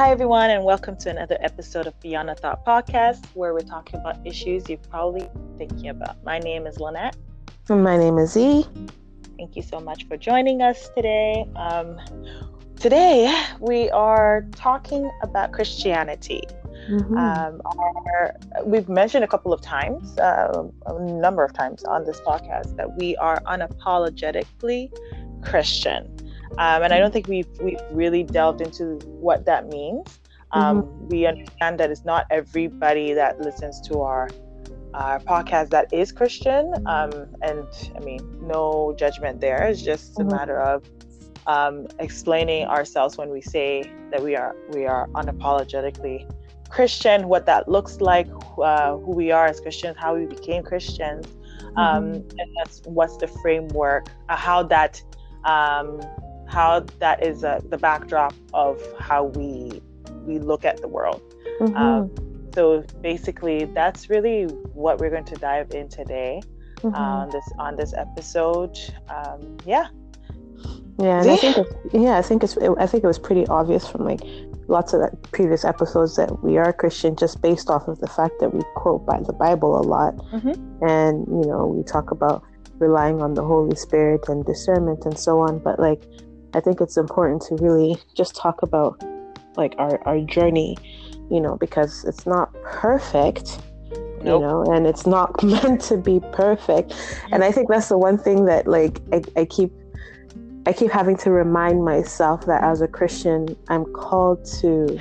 Hi, everyone, and welcome to another episode of Beyond a Thought podcast, where we're talking about issues you're probably thinking about. My name is Lynette. And my name is E. Thank you so much for joining us today. Um, today, we are talking about Christianity. Mm-hmm. Um, our, we've mentioned a couple of times, uh, a number of times on this podcast, that we are unapologetically Christian. Um, and I don't think we've, we've really delved into what that means. Um, mm-hmm. We understand that it's not everybody that listens to our our podcast that is Christian. Um, and I mean, no judgment there. It's just mm-hmm. a matter of um, explaining ourselves when we say that we are we are unapologetically Christian, what that looks like, uh, who we are as Christians, how we became Christians, um, mm-hmm. and that's what's the framework, uh, how that um, how that is uh, the backdrop of how we we look at the world. Mm-hmm. Um, so basically, that's really what we're going to dive in today mm-hmm. on this on this episode. Um, yeah. Yeah, and I think it's, yeah, I think it's I think it was pretty obvious from like lots of previous episodes that we are Christian just based off of the fact that we quote by the Bible a lot, mm-hmm. and you know we talk about relying on the Holy Spirit and discernment and so on. But like I think it's important to really just talk about like our, our journey, you know, because it's not perfect, nope. you know, and it's not meant to be perfect. And I think that's the one thing that like I, I keep I keep having to remind myself that as a Christian, I'm called to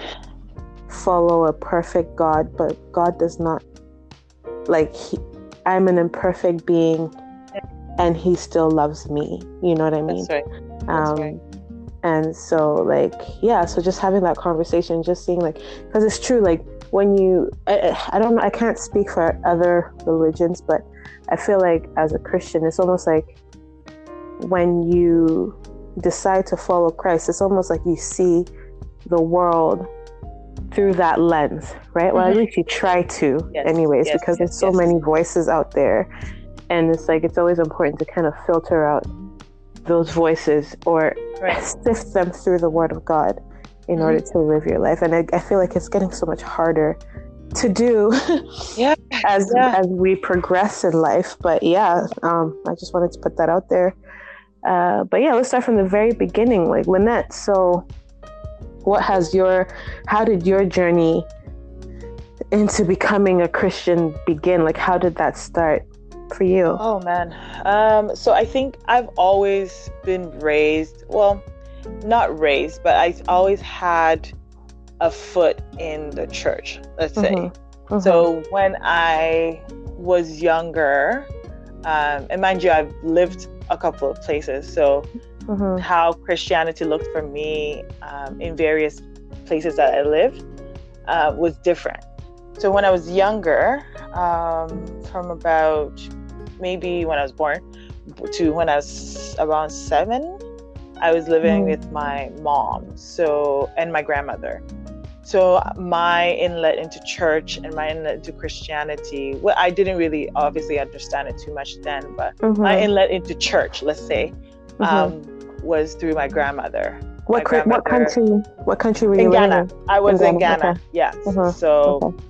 follow a perfect God, but God does not like he, I'm an imperfect being and he still loves me. You know what I mean? That's right. Um, right. And so, like, yeah, so just having that conversation, just seeing, like, because it's true, like, when you, I, I don't know, I can't speak for other religions, but I feel like as a Christian, it's almost like when you decide to follow Christ, it's almost like you see the world through that lens, right? Well, mm-hmm. at least you try to, yes, anyways, yes, because yes, there's so many voices out there. And it's like, it's always important to kind of filter out those voices or right. sift them through the Word of God in mm-hmm. order to live your life. And I, I, feel like it's getting so much harder to do yeah. as yeah. as we progress in life. But yeah, um, I just wanted to put that out there. Uh, but yeah, let's start from the very beginning. Like Lynette, so what has your how did your journey into becoming a Christian begin? Like how did that start? For you? Oh man. Um, so I think I've always been raised, well, not raised, but I always had a foot in the church, let's say. Mm-hmm. Mm-hmm. So when I was younger, um, and mind you, I've lived a couple of places. So mm-hmm. how Christianity looked for me um, in various places that I lived uh, was different. So when I was younger, um, from about maybe when I was born to when I was around seven, I was living mm. with my mom, so and my grandmother. So my inlet into church and my inlet into Christianity, well, I didn't really obviously understand it too much then, but mm-hmm. my inlet into church, let's say, mm-hmm. um, was through my grandmother. What, my grandmother, what country? What country were you in Ghana? In? I was in, in Ghana. Okay. Yes. Mm-hmm. So okay.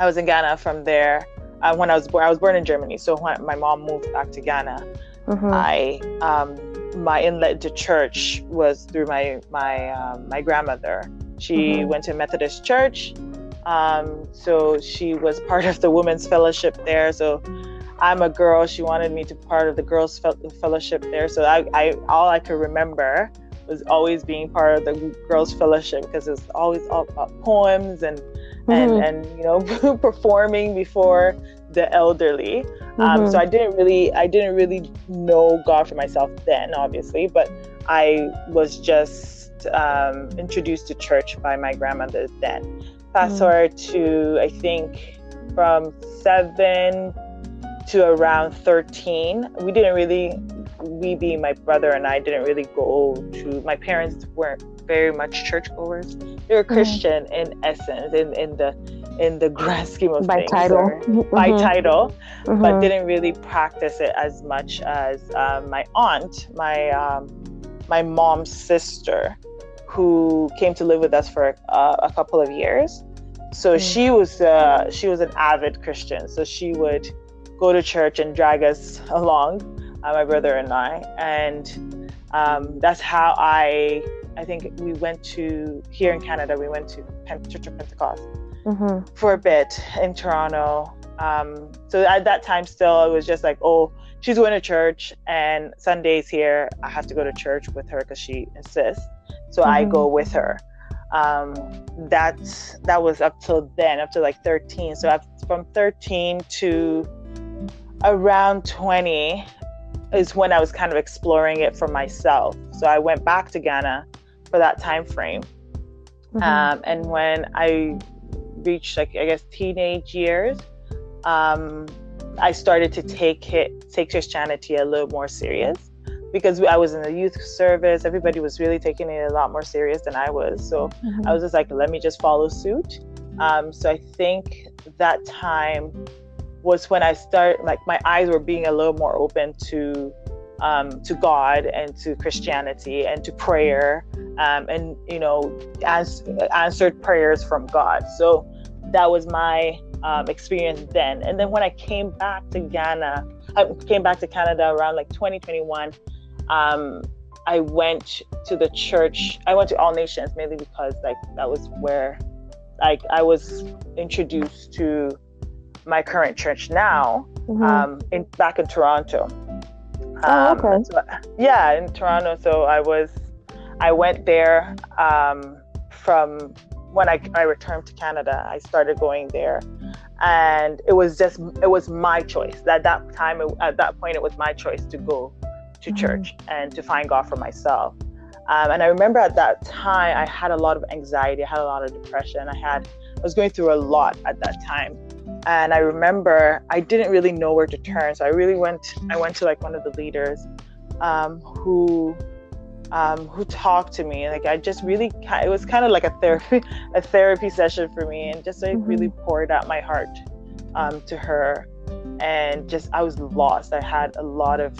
I was in Ghana from there uh, when I was born, I was born in Germany. So when my mom moved back to Ghana, mm-hmm. I um, my inlet to church was through my my um, my grandmother. She mm-hmm. went to Methodist church, um, so she was part of the women's fellowship there. So I'm a girl. She wanted me to part of the girls' fellowship there. So I, I all I could remember was always being part of the girls' fellowship because it was always all about poems and and mm-hmm. and you know performing before the elderly um, mm-hmm. so i didn't really i didn't really know god for myself then obviously but i was just um, introduced to church by my grandmother then fast mm-hmm. forward to i think from seven to around 13 we didn't really we being my brother and i didn't really go to my parents weren't very much churchgoers. They were mm-hmm. Christian mm-hmm. in essence, in, in the in the grand scheme of things. by things, title, mm-hmm. by title, mm-hmm. but didn't really practice it as much as um, my aunt, my um, my mom's sister, who came to live with us for uh, a couple of years. So mm. she was uh, she was an avid Christian. So she would go to church and drag us along, uh, my brother and I, and um, that's how I I think we went to here in Canada. We went to Church of Pentecost mm-hmm. for a bit in Toronto. Um, so at that time, still, it was just like, oh, she's going to church, and Sundays here, I have to go to church with her because she insists. So mm-hmm. I go with her. Um, that's that was up till then, up to like 13. So from 13 to around 20 is when I was kind of exploring it for myself. So I went back to Ghana for that time frame. Mm-hmm. Um, and when I reached like I guess teenage years, um, I started to take it take Christianity a little more serious because I was in the youth service. Everybody was really taking it a lot more serious than I was. So mm-hmm. I was just like, let me just follow suit. Um, so I think that time was when I start like my eyes were being a little more open to um, to God and to Christianity and to prayer um, and you know ans- answered prayers from God. So that was my um, experience then. And then when I came back to Ghana, I came back to Canada around like 2021. Um, I went to the church. I went to All Nations mainly because like that was where like I was introduced to my current church now mm-hmm. um, in back in Toronto. Oh, um, okay. So, yeah, in Toronto. So I was, I went there um, from when I, I returned to Canada. I started going there, and it was just it was my choice. At that time, it, at that point, it was my choice to go to mm-hmm. church and to find God for myself. Um, and I remember at that time, I had a lot of anxiety. I had a lot of depression. I had was going through a lot at that time. And i remember i didn't really know where to turn. So i really went i went to like one of the leaders um, who um, who talked to me. Like i just really it was kind of like a therapy a therapy session for me. And just like mm-hmm. really poured out my heart um, to her. And just i was lost. I had a lot of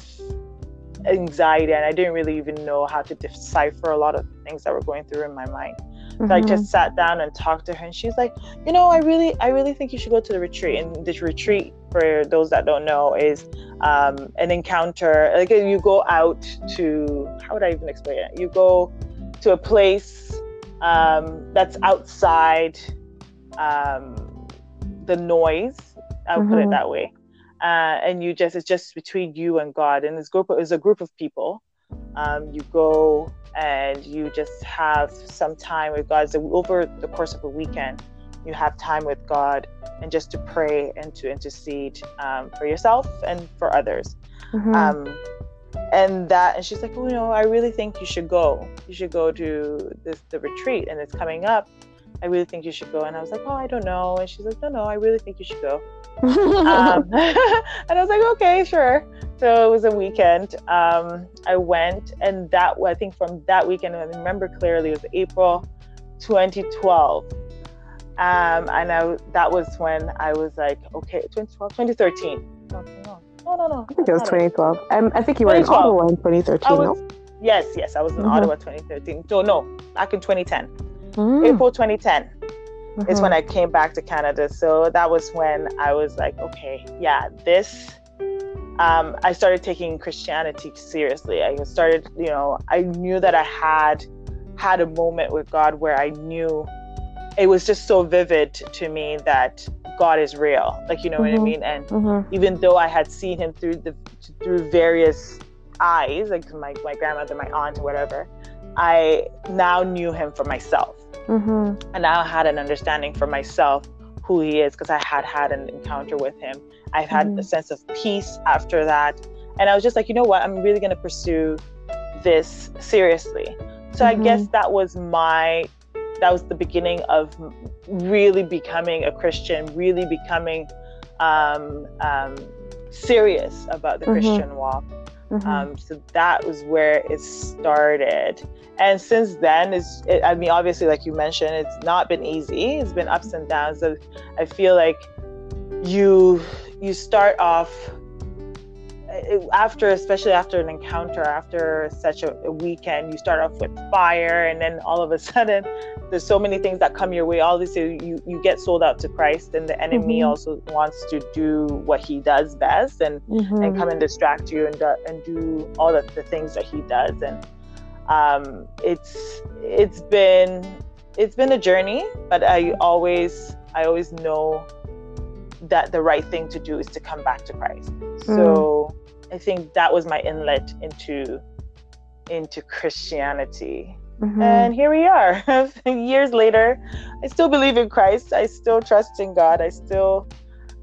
anxiety. And i didn't really even know how to decipher a lot of things that were going through in my mind Mm-hmm. I just sat down and talked to her, and she's like, you know, I really, I really think you should go to the retreat. And this retreat, for those that don't know, is um, an encounter. Like you go out to, how would I even explain it? You go to a place um, that's outside um, the noise. I'll mm-hmm. put it mm-hmm. that way. Uh, and you just, it's just between you and God. And this group is a group of people. Um, you go and you just have some time with God. So over the course of a weekend, you have time with God and just to pray and to intercede um, for yourself and for others. Mm-hmm. Um, and that, and she's like, oh, you know, I really think you should go. You should go to this the retreat, and it's coming up. I really think you should go. And I was like, oh, I don't know. And she's like, no, no, I really think you should go. um, and I was like, okay, sure. So it was a weekend. Um, I went, and that I think from that weekend, I remember clearly, it was April 2012. Um, and I, that was when I was like, okay, 2012, 2013. No, no, no, no. I think it was 2012. Um, I think you were in Ottawa in 2013, was, no? Yes, yes, I was in mm-hmm. Ottawa 2013. So, no, back in 2010. Mm. April 2010 mm-hmm. is when I came back to Canada. So that was when I was like, okay, yeah, this. Um, I started taking Christianity seriously. I started, you know, I knew that I had had a moment with God where I knew it was just so vivid to me that God is real. Like you know mm-hmm. what I mm-hmm. mean? And mm-hmm. even though I had seen him through the through various eyes, like my, my grandmother, my aunt, whatever, I now knew him for myself. Mm-hmm. And now I had an understanding for myself who he is because I had had an encounter with him. I've had mm-hmm. a sense of peace after that. And I was just like, you know what? I'm really going to pursue this seriously. So mm-hmm. I guess that was my, that was the beginning of really becoming a Christian, really becoming um, um, serious about the mm-hmm. Christian walk. Mm-hmm. Um, so that was where it started. And since then, it's, it, I mean, obviously, like you mentioned, it's not been easy. It's been ups and downs. So I feel like you you start off after especially after an encounter after such a, a, weekend you start off with fire and then all of a sudden there's so many things that come your way all this you you get sold out to christ and the enemy mm-hmm. also wants to do what he does best and mm-hmm. and come and distract you and, do, and do all the, the things that he does and um, it's it's been it's been a journey but i always i always know that the right thing to do is to come back to Christ. Mm. So I think that was my inlet into into Christianity. Mm-hmm. And here we are. Years later, I still believe in Christ. I still trust in God. I still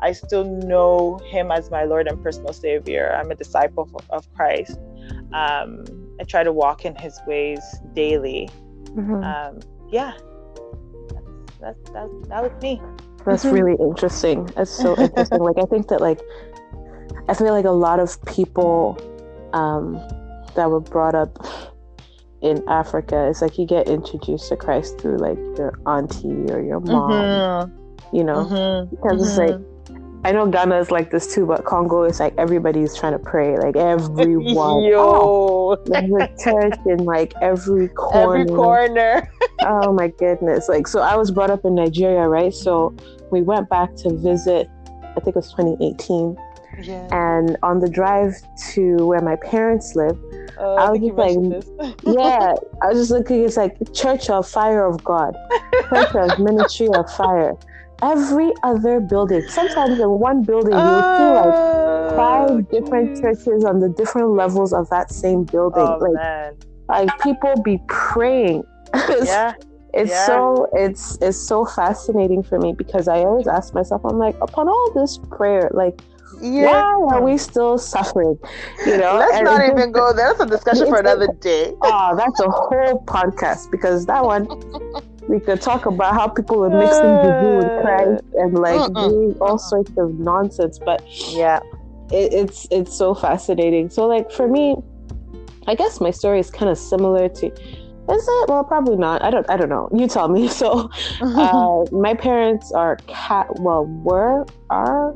I still know him as my Lord and personal savior. I'm a disciple of Christ. Um, I try to walk in his ways daily. Mm-hmm. Um, yeah, that's, that's, that's, that was me. That's mm-hmm. really interesting. That's so interesting. like I think that like I feel like a lot of people um, that were brought up in Africa it's like you get introduced to Christ through like your auntie or your mom, mm-hmm. you know, mm-hmm. because it's like I know Ghana is like this too, but Congo is like everybody's trying to pray, like everyone. Yo, oh, there's a church in like every corner. Every corner. oh my goodness! Like so, I was brought up in Nigeria, right? So we went back to visit. I think it was 2018. Yeah. And on the drive to where my parents live, uh, I was just like, yeah, I was just looking. It's like Church of Fire of God, Church of Ministry of Fire every other building. Sometimes in one building, you'll see like five different churches on the different levels of that same building. Oh, like, man. like people be praying. yeah. It's yeah. so it's it's so fascinating for me because I always ask myself, I'm like, upon all this prayer, like yeah. why are we still suffering? You know, let's and not even go there. That's a discussion for another day. Oh, that's a whole podcast because that one we could talk about how people are mixing Juju with Christ and like Mm-mm. doing all sorts of nonsense. But yeah, it, it's it's so fascinating. So like for me, I guess my story is kind of similar to. Is it? Well, probably not. I don't. I don't know. You tell me. So, uh, my parents are cat. Well, were are.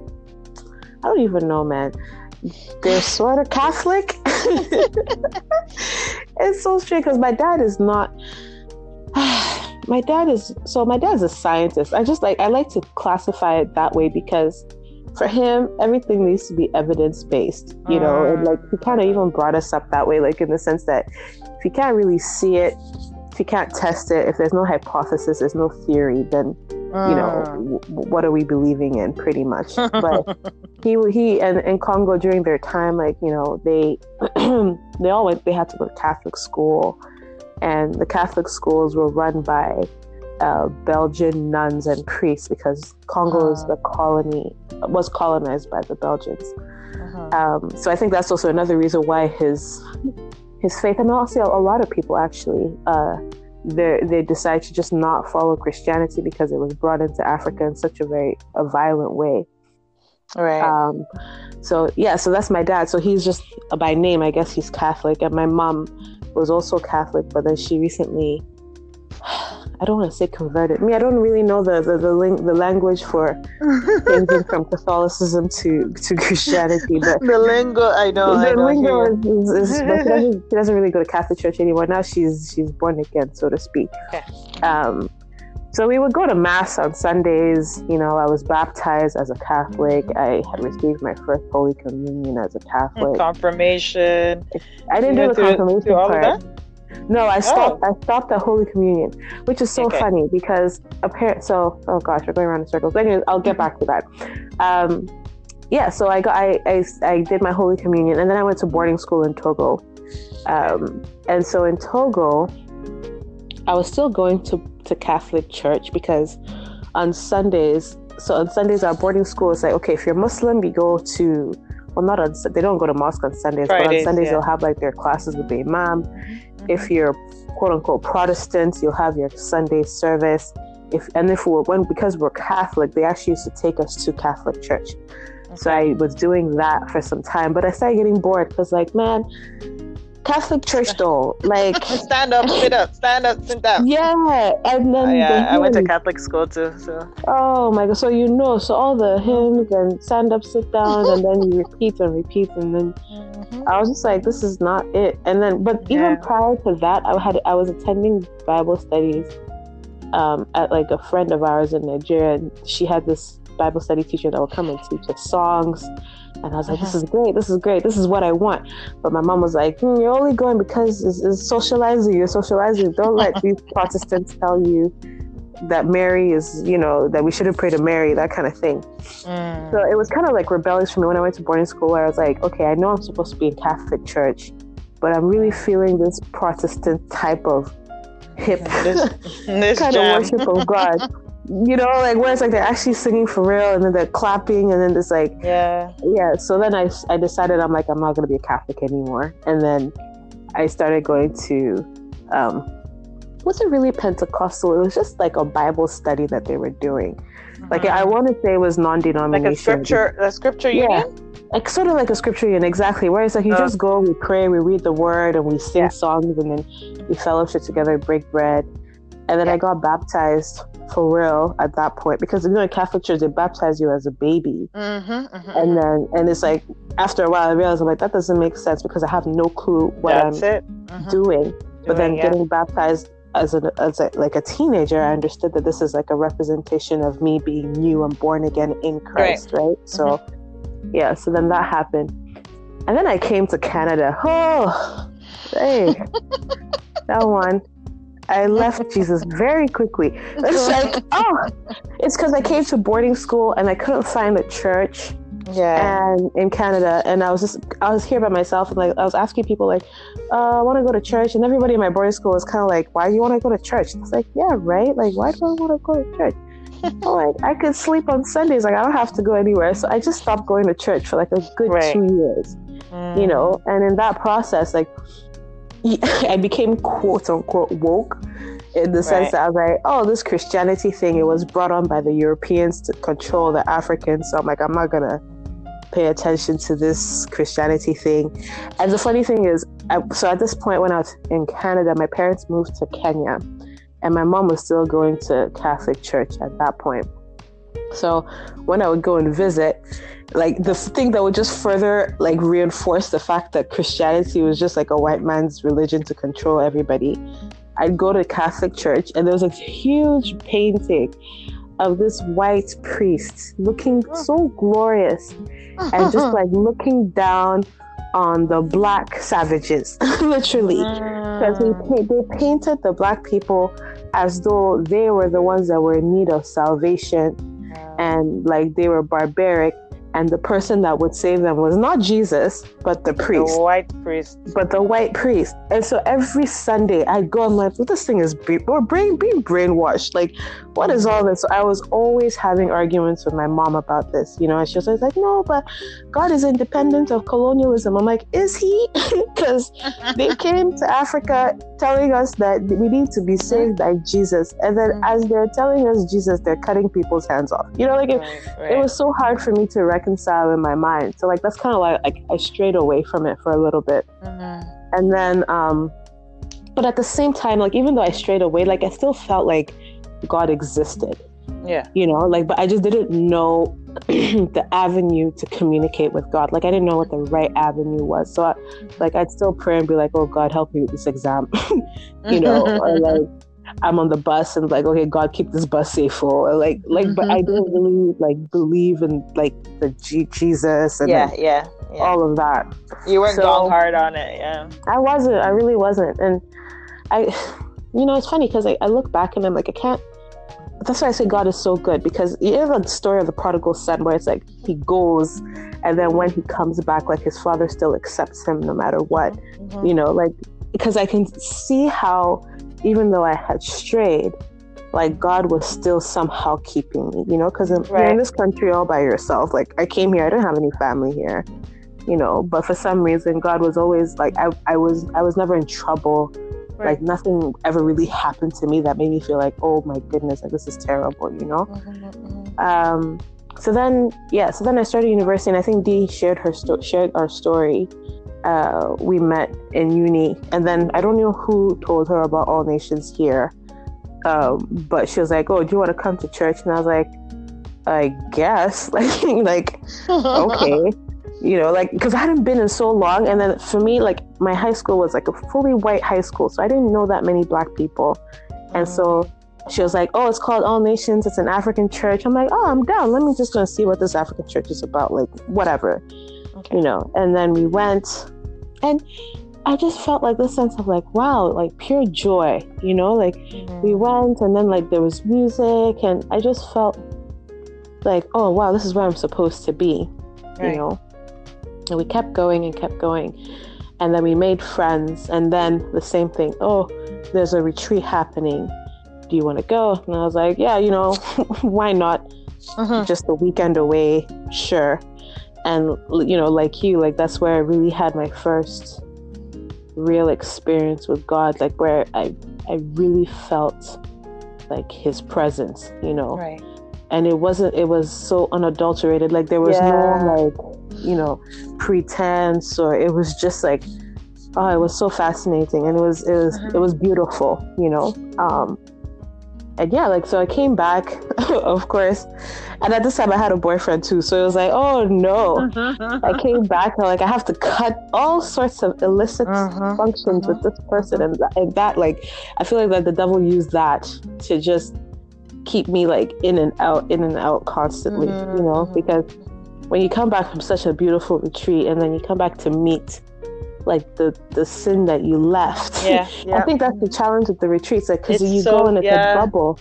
I don't even know, man. They're sort of Catholic. it's so strange because my dad is not my dad is so my dad's a scientist. I just like I like to classify it that way because for him everything needs to be evidence based, you know, and like he kind of mm. even brought us up that way, like in the sense that if you can't really see it, if you can't test it, if there's no hypothesis, there's no theory, then you know mm. w- what are we believing in pretty much but he he and in congo during their time like you know they they all went they had to go to catholic school and the Catholic schools were run by uh, Belgian nuns and priests because Congo is the colony was colonized by the Belgians. Uh-huh. Um, so I think that's also another reason why his his faith, and also a lot of people actually, uh, they they decide to just not follow Christianity because it was brought into Africa in such a very a violent way. Right. Um, so yeah, so that's my dad. So he's just by name, I guess he's Catholic, and my mom was also Catholic, but then she recently, I don't want to say converted. I mean, I don't really know the the the, ling- the language for changing from Catholicism to to Christianity, but the lingo I know. The I know lingo is, is, is she, doesn't, she doesn't really go to Catholic church anymore. Now she's she's born again, so to speak. Okay. Um, so we would go to mass on Sundays. You know, I was baptized as a Catholic. I had received my first Holy Communion as a Catholic. Confirmation. I didn't do the confirmation part. No, I stopped. Oh. I stopped at Holy Communion, which is so okay. funny because apparent. So, oh gosh, we're going around in circles. But anyways, I'll get back to that. Um, yeah, so I got I, I I did my Holy Communion, and then I went to boarding school in Togo. Um, and so in Togo, I was still going to, to Catholic church because on Sundays, so on Sundays, our boarding school is like, okay, if you're Muslim, you go to, well, not on, they don't go to mosque on Sundays, Fridays, but on Sundays, yeah. they'll have like their classes with the imam. Mm-hmm. If you're quote unquote Protestant, you'll have your Sunday service. If, and if we're, when, because we're Catholic, they actually used to take us to Catholic church. Okay. So I was doing that for some time, but I started getting bored because, like, man, Catholic church though, like stand up, sit up, stand up, sit down. Yeah, and then oh, yeah, I went to Catholic school too. So oh my god, so you know, so all the hymns and stand up, sit down, and then you repeat and repeat, and then mm-hmm. I was just like, this is not it. And then, but even prior to that, I had I was attending Bible studies um, at like a friend of ours in Nigeria, and she had this Bible study teacher that would come and teach us songs. And I was like, uh-huh. this is great, this is great, this is what I want. But my mom was like, mm, you're only going because it's, it's socializing, you're socializing. Don't let these Protestants tell you that Mary is, you know, that we shouldn't pray to Mary, that kind of thing. Mm. So it was kind of like rebellious for me when I went to boarding school where I was like, okay, I know I'm supposed to be in Catholic church, but I'm really feeling this Protestant type of hip this, this kind jam. of worship of God. You know, like where it's like they're actually singing for real and then they're clapping and then it's like yeah yeah. So then I I decided I'm like I'm not gonna be a Catholic anymore, and then I started going to um wasn't really Pentecostal. It was just like a Bible study that they were doing. Mm-hmm. Like I want to say it was non-denominational. Like a scripture, a scripture yeah. Like sort of like a scripture union, exactly. Where it's like you uh, just go, we pray, we read the word, and we sing yeah. songs, and then we fellowship together, break bread. And then yeah. I got baptized for real at that point because you know in Catholic Church they baptize you as a baby, mm-hmm, mm-hmm. and then and it's like after a while I realized I'm like that doesn't make sense because I have no clue what That's I'm mm-hmm. doing. But then yeah. getting baptized as a as a, like a teenager, I understood that this is like a representation of me being new and born again in Christ, right? right? So mm-hmm. yeah, so then that happened, and then I came to Canada. Oh, hey, that one. I left Jesus very quickly. It's like, oh, it's because I came to boarding school and I couldn't find a church. Yeah. And in Canada, and I was just, I was here by myself, and like, I was asking people, like, uh, I want to go to church, and everybody in my boarding school was kind of like, why do you want to go to church? It's like, yeah, right. Like, why do I want to go to church? like, I could sleep on Sundays. Like, I don't have to go anywhere. So I just stopped going to church for like a good right. two years, mm. you know. And in that process, like, I became quote unquote woke in the sense that I was like, oh, this Christianity thing, it was brought on by the Europeans to control the Africans. So I'm like, I'm not going to pay attention to this Christianity thing. And the funny thing is, I, so at this point when I was in Canada, my parents moved to Kenya and my mom was still going to Catholic church at that point. So when I would go and visit, like the thing that would just further like reinforce the fact that Christianity was just like a white man's religion to control everybody. I'd go to Catholic church and there was a huge painting of this white priest looking mm. so glorious and just like looking down on the black savages, literally, because they, mm. they painted the black people as though they were the ones that were in need of salvation and like they were barbaric and the person that would save them was not Jesus, but the priest. The white priest. But the white priest. And so every Sunday I'd go, I'm like, well, this thing is we're brain, being brainwashed. Like, what is all this? So I was always having arguments with my mom about this, you know, and she was like, no, but God is independent of colonialism. I'm like, is he? Because they came to Africa telling us that we need to be mm-hmm. saved by Jesus. And then mm-hmm. as they're telling us Jesus, they're cutting people's hands off. You know, like it, right, right. it was so hard for me to recognize reconcile in my mind. So like that's kind of like, like I strayed away from it for a little bit, mm-hmm. and then um, but at the same time, like even though I strayed away, like I still felt like God existed. Yeah, you know, like but I just didn't know the avenue to communicate with God. Like I didn't know what the right avenue was. So I, like I'd still pray and be like, "Oh God, help me with this exam," you know, or like I'm on the bus and like, okay, God, keep this bus safe for like, like, mm-hmm. but I didn't mm-hmm. really like believe in like the G- Jesus and yeah, yeah, yeah, all of that. You weren't so, going hard on it, yeah. I wasn't. I really wasn't, and I, you know, it's funny because I, I look back and I'm like, I can't. That's why I say God is so good because you have the story of the prodigal son where it's like he goes and then when he comes back, like his father still accepts him no matter what, mm-hmm. you know, like because I can see how even though I had strayed, like God was still somehow keeping me, you know, because right. you're in this country all by yourself. Like I came here, I don't have any family here, you know, but for some reason God was always like I, I was I was never in trouble. Right. Like nothing ever really happened to me that made me feel like, oh my goodness, like this is terrible, you know. Mm-hmm, mm-hmm. Um, so then, yeah, so then I started university, and I think Dee shared her sto- shared our story uh, we met in uni, and then I don't know who told her about All Nations here, um, but she was like, "Oh, do you want to come to church?" And I was like, "I guess." Like, like okay, you know, like because I hadn't been in so long, and then for me, like my high school was like a fully white high school, so I didn't know that many black people, and so she was like, "Oh, it's called All Nations. It's an African church." I'm like, "Oh, I'm down. Let me just go and see what this African church is about. Like, whatever, okay. you know." And then we went, and I just felt like this sense of like, wow, like pure joy, you know, like mm-hmm. we went and then like there was music and I just felt like, oh wow, this is where I'm supposed to be, right. you know. And we kept going and kept going. And then we made friends and then the same thing, oh, there's a retreat happening. Do you want to go? And I was like, yeah, you know, why not? Mm-hmm. Just a weekend away, sure. And you know, like you, like that's where I really had my first real experience with God, like where I I really felt like His presence, you know. Right. And it wasn't. It was so unadulterated. Like there was yeah. no like, you know, pretense, or it was just like, oh, it was so fascinating, and it was it was uh-huh. it was beautiful, you know. Um, and yeah, like so I came back, of course, and at this time I had a boyfriend too, so it was like, oh no, I came back and like I have to cut all sorts of illicit uh-huh, functions uh-huh, with this person, and that, and that like I feel like that the devil used that to just keep me like in and out, in and out constantly, mm-hmm. you know, because when you come back from such a beautiful retreat and then you come back to meet like the the sin that you left. Yeah, yeah. I think that's the challenge with the retreats, like because you so, go in it's yeah. a bubble,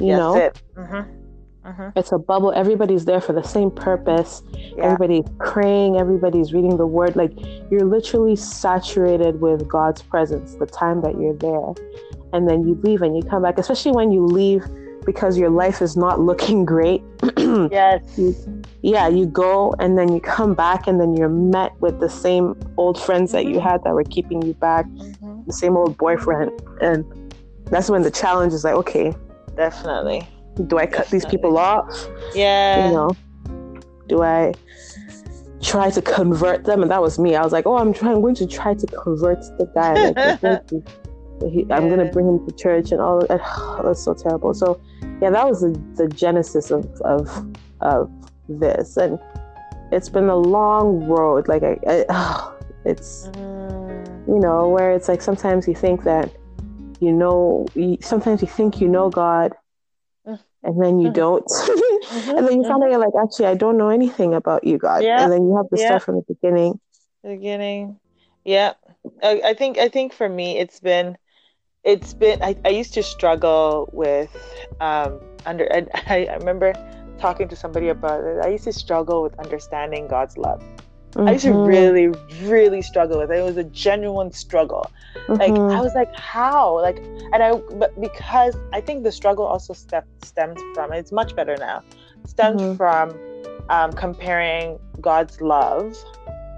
you know. It. Mm-hmm. Mm-hmm. It's a bubble. Everybody's there for the same purpose. Everybody's praying. Everybody's reading the word. Like you're literally saturated with God's presence the time that you're there, and then you leave and you come back. Especially when you leave because your life is not looking great. yes. You, yeah, you go and then you come back and then you're met with the same old friends that you mm-hmm. had that were keeping you back, mm-hmm. the same old boyfriend. And that's when the challenge is like, okay, definitely. Do I cut these people off? Yeah. You know, do I try to convert them? And that was me. I was like, oh, I'm trying, I'm going to try to convert the guy. Like, he, I'm gonna bring him to church and all that. That's so terrible. So, yeah, that was the, the genesis of, of of this, and it's been a long road. Like I, I oh, it's mm. you know where it's like sometimes you think that you know, you, sometimes you think you know God, mm. and then you mm-hmm. don't, mm-hmm. and then you find out you're like, actually, I don't know anything about you, God, yeah. and then you have to yeah. start from the beginning. The beginning, yeah. I, I think I think for me, it's been it's been I, I used to struggle with um under I, I remember talking to somebody about it i used to struggle with understanding god's love mm-hmm. i used to mm-hmm. really really struggle with it it was a genuine struggle mm-hmm. like i was like how like and i but because i think the struggle also step, stems from it's much better now stems mm-hmm. from um, comparing god's love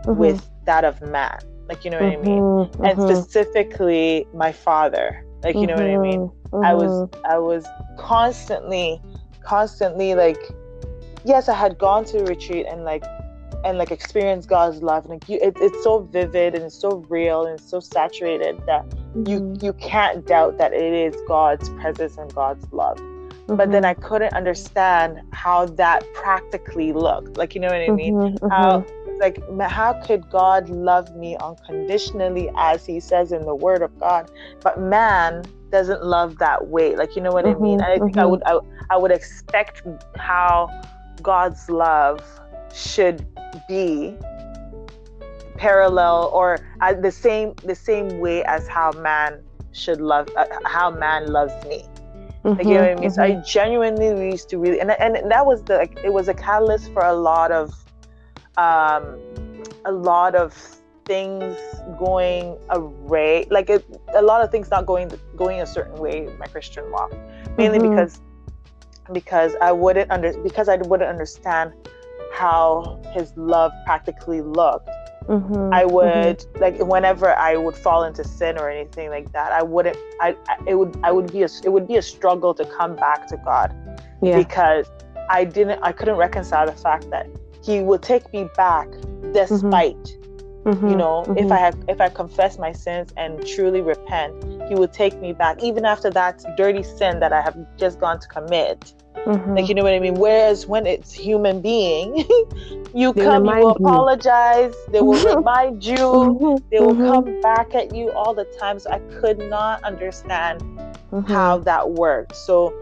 mm-hmm. with that of man like you know what I mean? Mm-hmm. And specifically my father. Like you know what I mean? I was. I was constantly constantly like yes, I had gone to a retreat and like and like experienced God's love and like you it, it's so vivid and it's so real and it's so saturated that you mm-hmm. you can't doubt that it is God's presence and God's love. But then mm-hmm. I couldn't understand how that practically looked. Like you know what I mean? Mm-hmm, how mm-hmm. like how could god love me unconditionally as he says in the word of god but man doesn't love that way like you know what mm-hmm, i mean and i think mm-hmm. i would I, I would expect how god's love should be parallel or uh, the same the same way as how man should love uh, how man loves me like you know what I mean. Mm-hmm. So I mm-hmm. genuinely used to really, and and that was the like, it was a catalyst for a lot of um, a lot of things going array, like it, a lot of things not going going a certain way in my Christian walk, mainly mm-hmm. because because I wouldn't under because I wouldn't understand how his love practically looked. Mm-hmm. I mm-hmm. would mm-hmm. like whenever I would fall into sin or anything like that, I wouldn't. I, I it would I would be a it would be a struggle to come back to God yeah. because I didn't I couldn't reconcile the fact that he will take me back despite mm-hmm. Mm-hmm, you know, mm-hmm. if I have, if I confess my sins and truly repent, He will take me back, even after that dirty sin that I have just gone to commit. Mm-hmm. Like you know what I mean. Whereas when it's human being, you they come, you apologize, you. they will remind you, mm-hmm, they will mm-hmm. come back at you all the time. So I could not understand mm-hmm. how that worked. So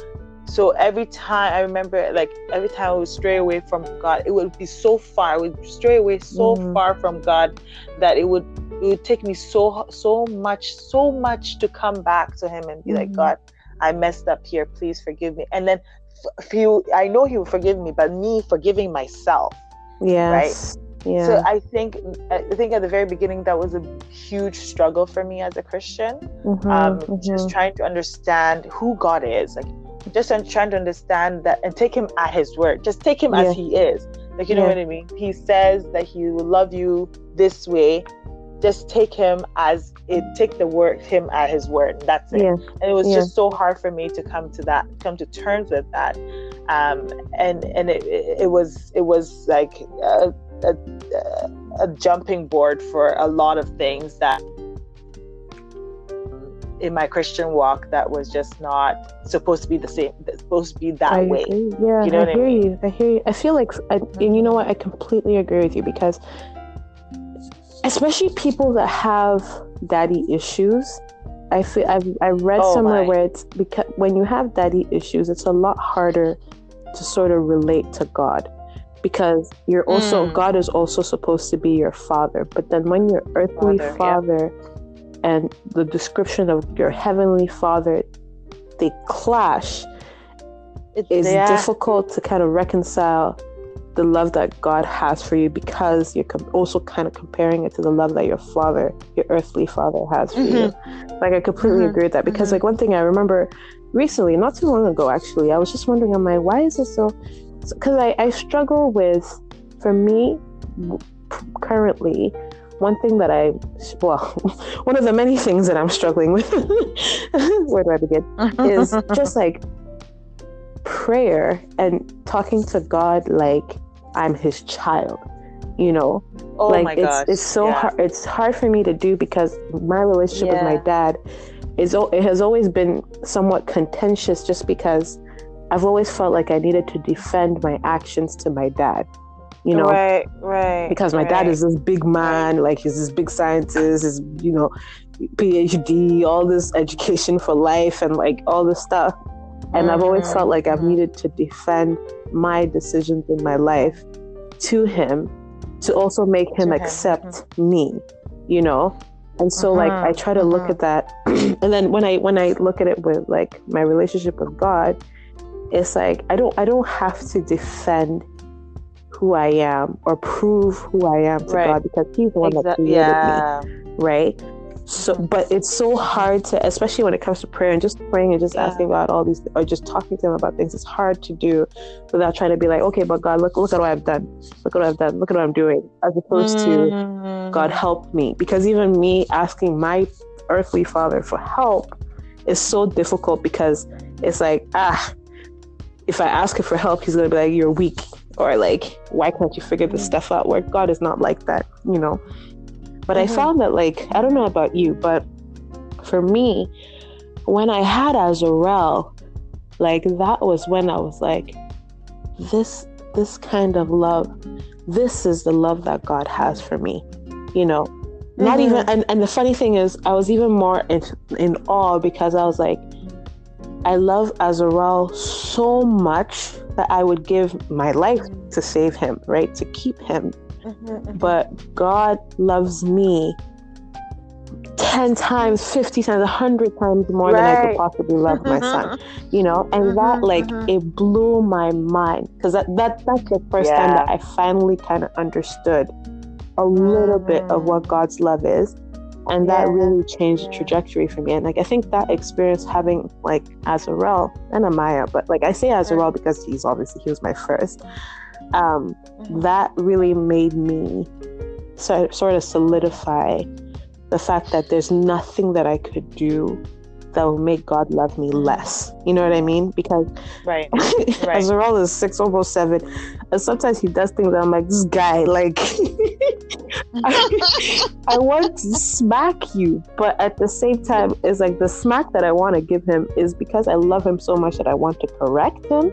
so every time I remember, like every time I would stray away from God, it would be so far. I would stray away so mm-hmm. far from God that it would it would take me so so much so much to come back to Him and be mm-hmm. like, God, I messed up here. Please forgive me. And then few, I know He will forgive me, but me forgiving myself. Yes. Right. Yeah. So I think I think at the very beginning that was a huge struggle for me as a Christian. Mm-hmm, um, mm-hmm. Just trying to understand who God is, like just trying to understand that and take him at his word. Just take him yeah. as he is. Like you know what I mean? He says that he will love you this way. Just take him as it take the word him at his word. That's it. Yeah. And it was yeah. just so hard for me to come to that, come to terms with that. Um, and and it, it was it was like a, a, a jumping board for a lot of things that in my Christian walk that was just not supposed to be the same. Supposed to be that I way. Agree. Yeah, you know I hear I mean? you. I hear you. I feel like, I, and you know what? I completely agree with you because, especially people that have daddy issues, I feel I've I read oh somewhere my. where it's because when you have daddy issues, it's a lot harder to sort of relate to God because you're also mm. God is also supposed to be your father, but then when your earthly father, father yeah and the description of your heavenly father they clash it's is yeah. difficult to kind of reconcile the love that God has for you because you're also kind of comparing it to the love that your father, your earthly father, has for mm-hmm. you. Like I completely mm-hmm. agree with that because mm-hmm. like one thing I remember recently, not too long ago actually, I was just wondering, I'm like, why is this so? Because I I struggle with, for me, currently, one thing that I, well, one of the many things that I'm struggling with, where do I begin, is just like prayer and talking to God like I'm his child, you know? Oh like my it's, gosh. it's so yeah. hard. It's hard for me to do because my relationship yeah. with my dad is, it has always been somewhat contentious just because I've always felt like I needed to defend my actions to my dad you know right right because my right. dad is this big man like he's this big scientist his you know phd all this education for life and like all this stuff and mm-hmm. i've always felt like i've mm-hmm. needed to defend my decisions in my life to him to also make him to accept him. me you know and so like i try to look at that and then when i when i look at it with like my relationship with god it's like i don't i don't have to defend who I am or prove who I am to right. God because He's the one Exa- that created yeah. me, right? So, but it's so hard to, especially when it comes to prayer and just praying and just yeah. asking God all these, or just talking to Him about things. It's hard to do without trying to be like, okay, but God, look, look at what I've done. Look at what I've done. Look at what I'm doing, as opposed mm-hmm. to God help me. Because even me asking my earthly Father for help is so difficult because it's like, ah, if I ask him for help, he's gonna be like, "You're weak," or like, "Why can't you figure this stuff out?" Where God is not like that, you know. But mm-hmm. I found that, like, I don't know about you, but for me, when I had Azarel, like that was when I was like, this this kind of love, this is the love that God has for me, you know. Mm-hmm. Not even, and, and the funny thing is, I was even more in, in awe because I was like, I love Azarel so much that I would give my life to save him, right? To keep him. Mm-hmm, mm-hmm. But God loves me 10 times, 50 times, 100 times more right. than I could possibly love my son, you know? And mm-hmm, that, like, mm-hmm. it blew my mind because that, that, that's the first yeah. time that I finally kind of understood a little bit of what mm. God's love is and that really changed the trajectory for me. And like i think that experience having like azarel and amaya but like i say azarel because he's obviously he was my first um, mm-hmm. that really made me so, sort of solidify the fact that there's nothing that i could do that will make God love me less. You know what I mean? Because right, right. Azarel is six, almost seven, and sometimes he does things that I'm like, this guy, like, I, I want to smack you, but at the same time, it's like the smack that I want to give him is because I love him so much that I want to correct him,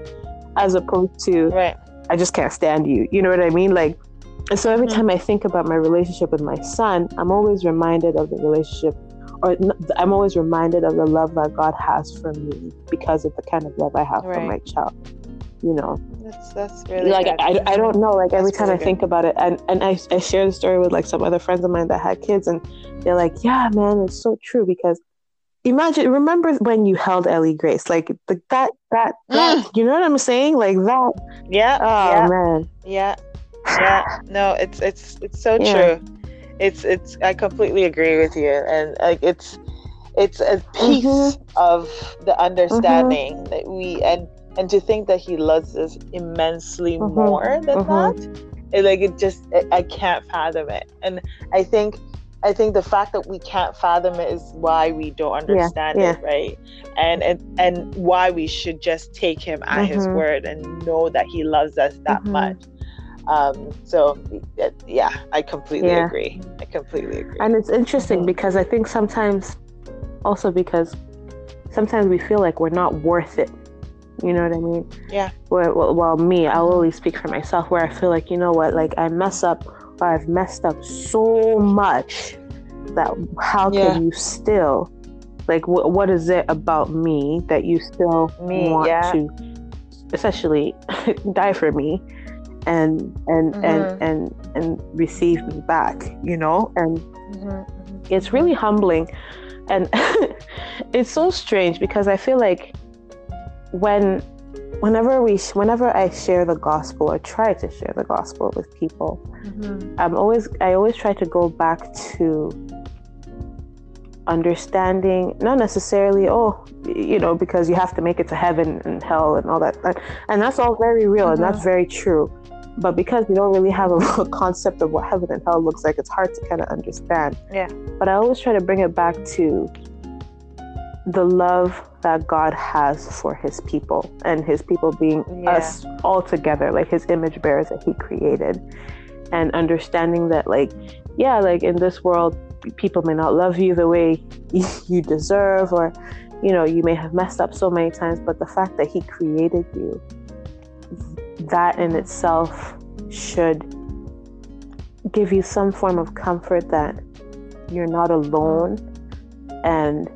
as opposed to right. I just can't stand you. You know what I mean? Like, so every mm-hmm. time I think about my relationship with my son, I'm always reminded of the relationship, or I'm always reminded of the love that God has for me because of the kind of love I have right. for my child. You know, that's that's really like I, I don't know. Like that's every time really I think about it, and and I I share the story with like some other friends of mine that had kids, and they're like, yeah, man, it's so true because imagine remember when you held Ellie Grace like the that that that mm. you know what I'm saying like that yeah oh yeah, man yeah yeah no it's it's it's so yeah. true it's it's I completely agree with you and like it's it's a piece mm-hmm. of the understanding mm-hmm. that we and and to think that he loves us immensely mm-hmm. more than mm-hmm. that it, like it just it, I can't fathom it and I think I think the fact that we can't fathom it is why we don't understand yeah, yeah. it, right? And and and why we should just take him at mm-hmm. his word and know that he loves us that mm-hmm. much. Um, so yeah, I completely yeah. agree. I completely agree. And it's interesting because I think sometimes, also because sometimes we feel like we're not worth it. You know what I mean? Yeah. Well, well, well me, I'll only speak for myself. Where I feel like you know what, like I mess up or I've messed up so much that how yeah. can you still like wh- what is it about me that you still me, want yeah. to essentially die for me and and mm-hmm. and and and receive me back you know and mm-hmm. it's really humbling and it's so strange because i feel like when whenever we whenever I share the gospel or try to share the gospel with people, mm-hmm. I'm always I always try to go back to understanding not necessarily oh you know because you have to make it to heaven and hell and all that and that's all very real mm-hmm. and that's mm-hmm. very true but because you don't really have a, a concept of what heaven and hell looks like it's hard to kind of understand yeah but i always try to bring it back to the love that God has for his people and his people being yeah. us all together, like his image bearers that he created. And understanding that, like, yeah, like in this world, people may not love you the way you deserve, or, you know, you may have messed up so many times, but the fact that he created you, that in itself should give you some form of comfort that you're not alone and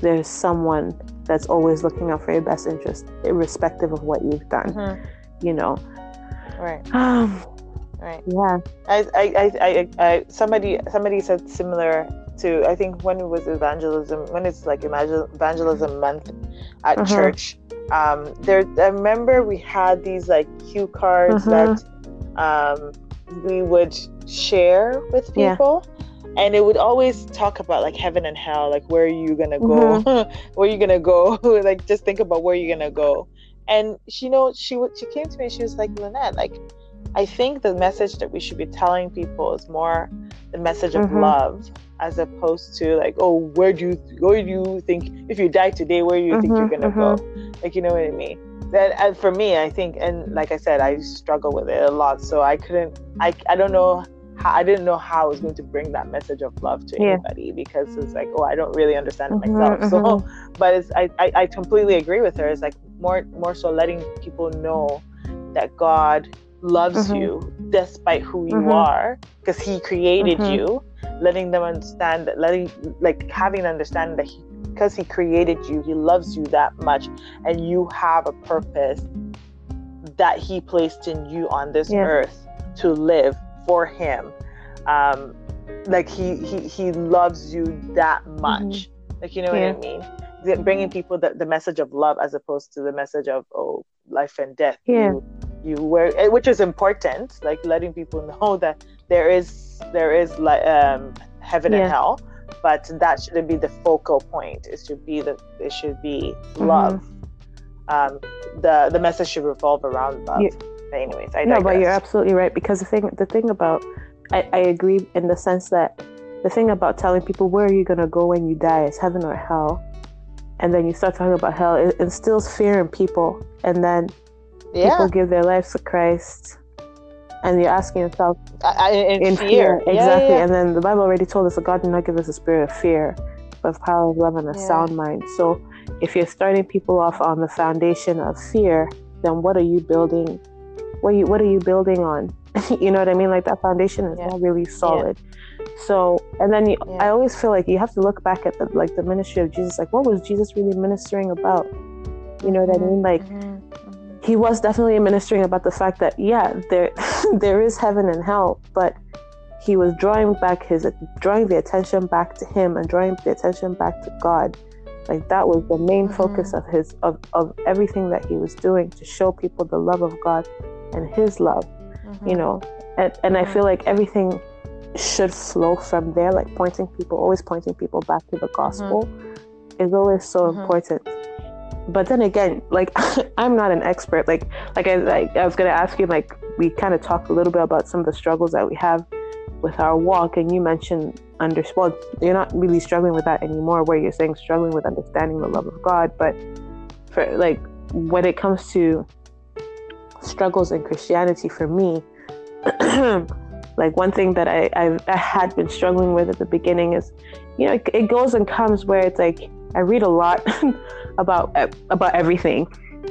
there's someone that's always looking out for your best interest, irrespective of what you've done. Mm-hmm. You know. Right. Um, right. Yeah. I, I, I, I, somebody, somebody said similar to. I think when it was evangelism, when it's like evangelism month at mm-hmm. church. Um, there, I remember we had these like cue cards mm-hmm. that um, we would share with people. Yeah and it would always talk about like heaven and hell like where are you gonna go mm-hmm. where are you gonna go like just think about where you're gonna go and she you know she would she came to me and she was like lynette like i think the message that we should be telling people is more the message of mm-hmm. love as opposed to like oh where do you where do you think if you die today where do you mm-hmm, think you're gonna go mm-hmm. like you know what i mean that and for me i think and like i said i struggle with it a lot so i couldn't i i don't know I didn't know how I was going to bring that message of love to yeah. anybody because it's like, oh, I don't really understand it mm-hmm, myself. Mm-hmm. So, but it's, I, I, I completely agree with her. It's like more, more so letting people know that God loves mm-hmm. you despite who you mm-hmm. are because He created mm-hmm. you. Letting them understand that, letting like having an understanding that He, because He created you, He loves you that much, and you have a purpose that He placed in you on this yeah. earth to live for him um like he he he loves you that much mm-hmm. like you know yeah. what i mean bringing people the, the message of love as opposed to the message of oh life and death yeah you, you were eh, which is important like letting people know that there is there is like um heaven yeah. and hell but that shouldn't be the focal point it should be the it should be mm-hmm. love um the the message should revolve around love yeah anyways, I know. no, but you're absolutely right because the thing the thing about I, I agree in the sense that the thing about telling people where are you gonna go when you die is heaven or hell, and then you start talking about hell, it instills fear in people, and then yeah. people give their lives to Christ, and you're asking yourself in, in, fear, fear. exactly yeah, yeah. and then the bible already told us that god did not give us a spirit of fear but of power of love and a yeah. sound mind. So if you're starting people off on the foundation of fear then what are you building? What are you what are you building on? You know what i mean? Like that foundation is not really solid. So and then you, i always feel like you have to look back at the like the ministry of jesus. Like what was jesus really ministering about? You know what i mean? Like mm-hmm he was definitely ministering about the fact that yeah there there is heaven and hell but he was drawing back his drawing the attention back to him and drawing the attention back to god like that was the main mm-hmm. focus of his of, of everything that he was doing to show people the love of god and his love mm-hmm. you know and, and i feel like everything should flow from there like pointing people always pointing people back to the gospel mm-hmm. is always so mm-hmm. important but then again like i'm not an expert. Like like i like i was going to ask you like we kind of talked a little bit about some of the struggles that we have with our walk and you mentioned under well you're not really struggling with that anymore where you're saying struggling with understanding the love of god but for like when it comes to struggles in christianity for me like one thing that I, I, I had been struggling with at the beginning is you know it, it goes and comes where it's like I read a lot about about everything,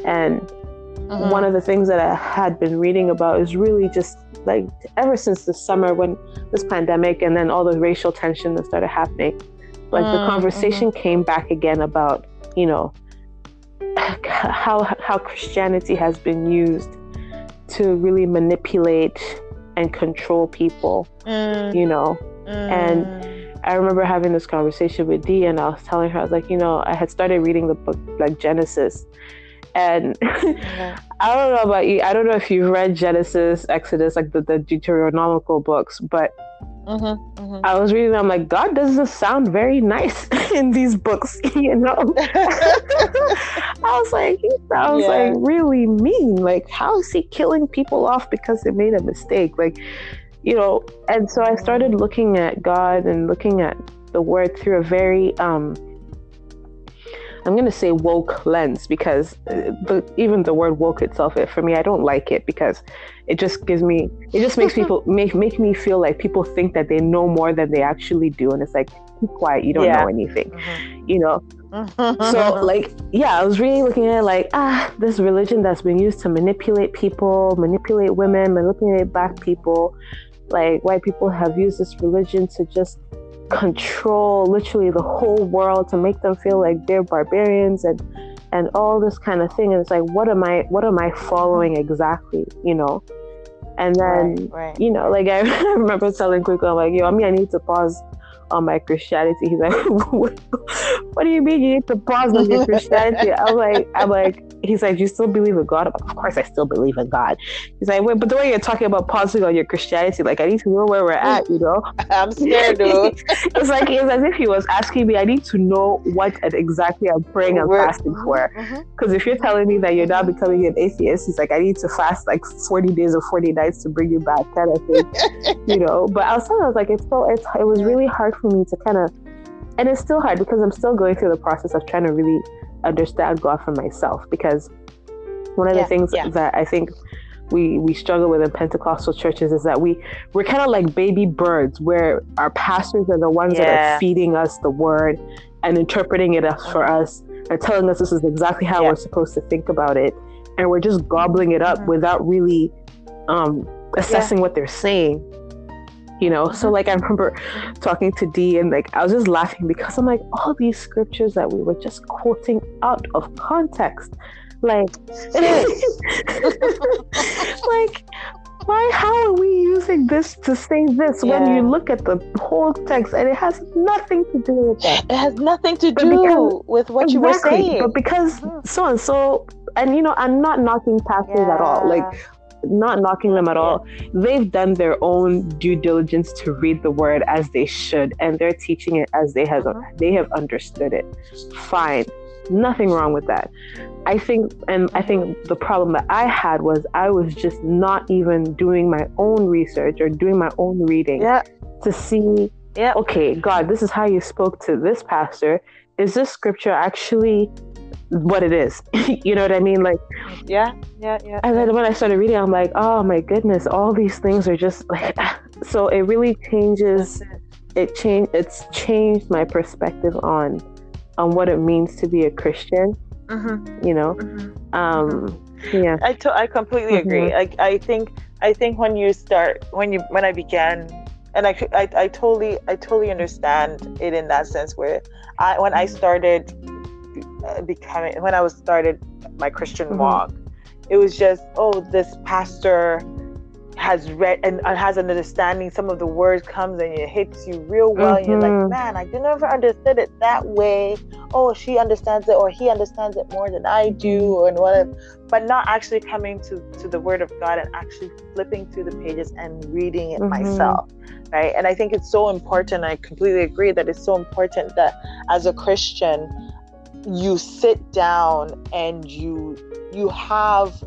and mm-hmm. one of the things that I had been reading about is really just like ever since the summer when this pandemic and then all the racial tension that started happening, like mm-hmm. the conversation came back again about you know how how Christianity has been used to really manipulate and control people, mm. you know, and mm. I remember having this conversation with Dee, and I was telling her, I was like, you know, I had started reading the book like Genesis, and yeah. I don't know about you. I don't know if you've read Genesis, Exodus, like the, the Deuteronomical books, but mm-hmm, mm-hmm. I was reading. I'm like, God doesn't sound very nice in these books, you know. I was like, he sounds yeah. like really mean. Like, how is he killing people off because they made a mistake? Like, you know, and so I started looking at God and looking at the word through a very um I'm going to say woke lens because uh, the, even the word woke itself, it, for me, I don't like it because it just gives me, it just makes people make make me feel like people think that they know more than they actually do, and it's like keep quiet, you don't yeah. know anything, mm-hmm. you know. so like, yeah, I was really looking at like ah, this religion that's been used to manipulate people, manipulate women, manipulate black people, like white people have used this religion to just control literally the whole world to make them feel like they're barbarians and and all this kind of thing. And it's like what am i what am i following exactly you know? And then right, right. you know like i remember telling quickly i'm like yo i mean i need to pause on my Christianity. He's like, what, do you mean you need to pause on your Christianity? I'm like, I'm like, he's like, you still believe in God? Like, of course I still believe in God. He's like, wait, but the way you're talking about pausing on your Christianity, like I need to know where we're at, you know? I'm scared, dude. it's like it's as if he was asking me, I need to know what exactly I'm praying and we're, fasting for. Because mm-hmm. if you're telling me that you're now becoming an atheist, he's like, I need to fast like 40 days or 40 nights to bring you back, kind of thing. you know. But I was telling I was like, it's so it's it was really hard for me to kind of, and it's still hard because I'm still going through the process of trying to really understand God for myself. Because one of yeah, the things yeah. that I think we we struggle with in Pentecostal churches is that we we're kind of like baby birds, where our pastors are the ones yeah. that are feeding us the word and interpreting it for us and telling us this is exactly how we're supposed to think about it, and we're just gobbling it up mm-hmm. without really um, assessing what they're saying you know so like i remember talking to dee and like i was just laughing because i'm like all these scriptures that we were just quoting out of context like like why how are we using this to say this yeah. when you look at the whole text and it has nothing to do with that it has nothing to but do because, with what exactly, you were saying but because mm-hmm. so and so and you know i'm not knocking pastors yeah. at all like not knocking them at all. They've done their own due diligence to read the word as they should, and they're teaching it as they have uh-huh. they have understood it. Fine, nothing wrong with that. I think, and I think the problem that I had was I was just not even doing my own research or doing my own reading yeah. to see. Yeah. Okay, God, this is how you spoke to this pastor. Is this scripture actually what it is. you know what I mean? Like, yeah, yeah, yeah. And then when I started reading, I'm like, oh my goodness, all these things are just like. so it really changes. It changed. It's changed my perspective on on what it means to be a Christian. Mm-hmm. You know, mm-hmm. um, yeah. I, to- I completely mm-hmm. agree. Like I think I think when you start when you when I began and I, I, I totally I totally understand it in that sense where I when I started uh, becoming when I was started my Christian mm-hmm. walk, it was just oh this pastor has read and has an understanding. Some of the words comes and it hits you real well. Mm-hmm. And you're like, mm-hmm. man, I never understood it that way. Oh, she understands it, or he understands it more than I do, or whatever. But not actually coming to to the Word of God and actually flipping through the pages and reading it mm-hmm. myself, right? And I think it's so important. I completely agree that it's so important that as a Christian, you sit down and you you have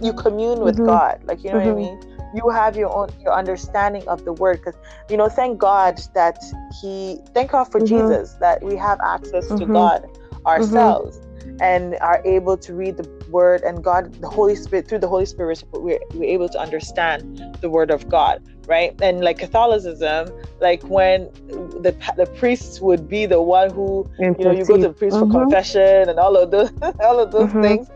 you commune with mm-hmm. God. Like you know mm-hmm. what I mm-hmm. mean? You have your own your understanding of the word. Because you know, thank God that He thank God for mm-hmm. Jesus that we have access to mm-hmm. God mm-hmm. ourselves and are able to read the word and God, the Holy Spirit, through the Holy Spirit, we're, we're able to understand the word of God, right? And like Catholicism, like when the the priests would be the one who, you know, you go to the priest mm-hmm. for confession and all of those, all of those mm-hmm. things.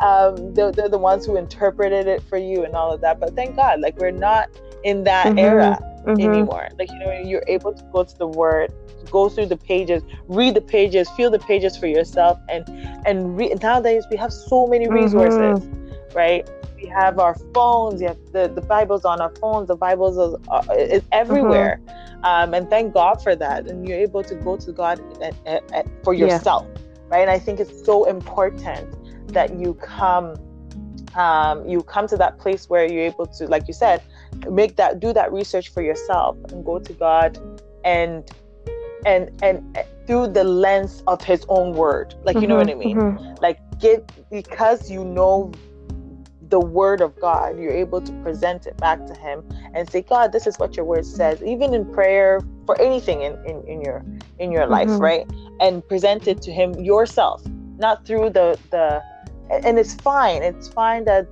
Um, they're, they're the ones who interpreted it for you and all of that. But thank God, like we're not in that mm-hmm. era mm-hmm. anymore. Like you know, you're able to go to the Word, go through the pages, read the pages, feel the pages for yourself, and and re- nowadays we have so many mm-hmm. resources, mm-hmm. right? We have our phones. Have the the Bible's on our phones. The Bible's is, uh, is everywhere, mm-hmm. um, and thank God for that. And you're able to go to God at, at, at, for yourself, yeah. right? And I think it's so important that you come um, you come to that place where you're able to, like you said, make that do that research for yourself and go to God and and and through the lens of His own word, like mm-hmm, you know what I mm-hmm, mean, mm-hmm. like get because you know the word of God, you're able to present it back to Him and say, God, this is what your word says, even in prayer for anything in in, in your in your life, mm-hmm. right? And present it to Him yourself, not through the the and it's fine it's fine that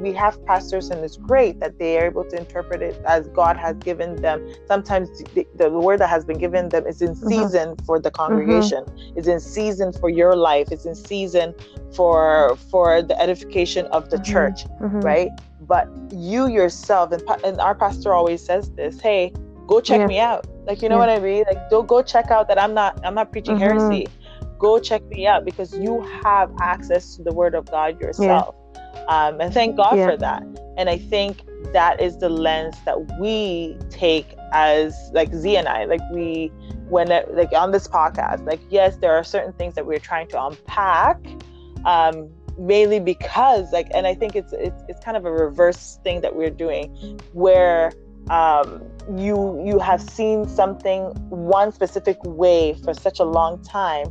we have pastors and it's great that they are able to interpret it as god has given them sometimes the, the word that has been given them is in mm-hmm. season mm-hmm. for the congregation mm-hmm. is in season for your life it's in season for for the edification of the mm-hmm. church mm-hmm. right but you yourself and, and our pastor always says this hey go check yeah. me out like you know yeah. what i mean like don't go check out that i'm not i'm not preaching mm-hmm. heresy go check me out because you have access to the word of God yourself. Yeah. Um, and thank God yeah. for that. And I think that is the lens that we take as like Z and I, like we, when it, like on this podcast, like yes, there are certain things that we're trying to unpack, um, mainly because like, and I think it's it's it's kind of a reverse thing that we're doing, where um, you you have seen something one specific way for such a long time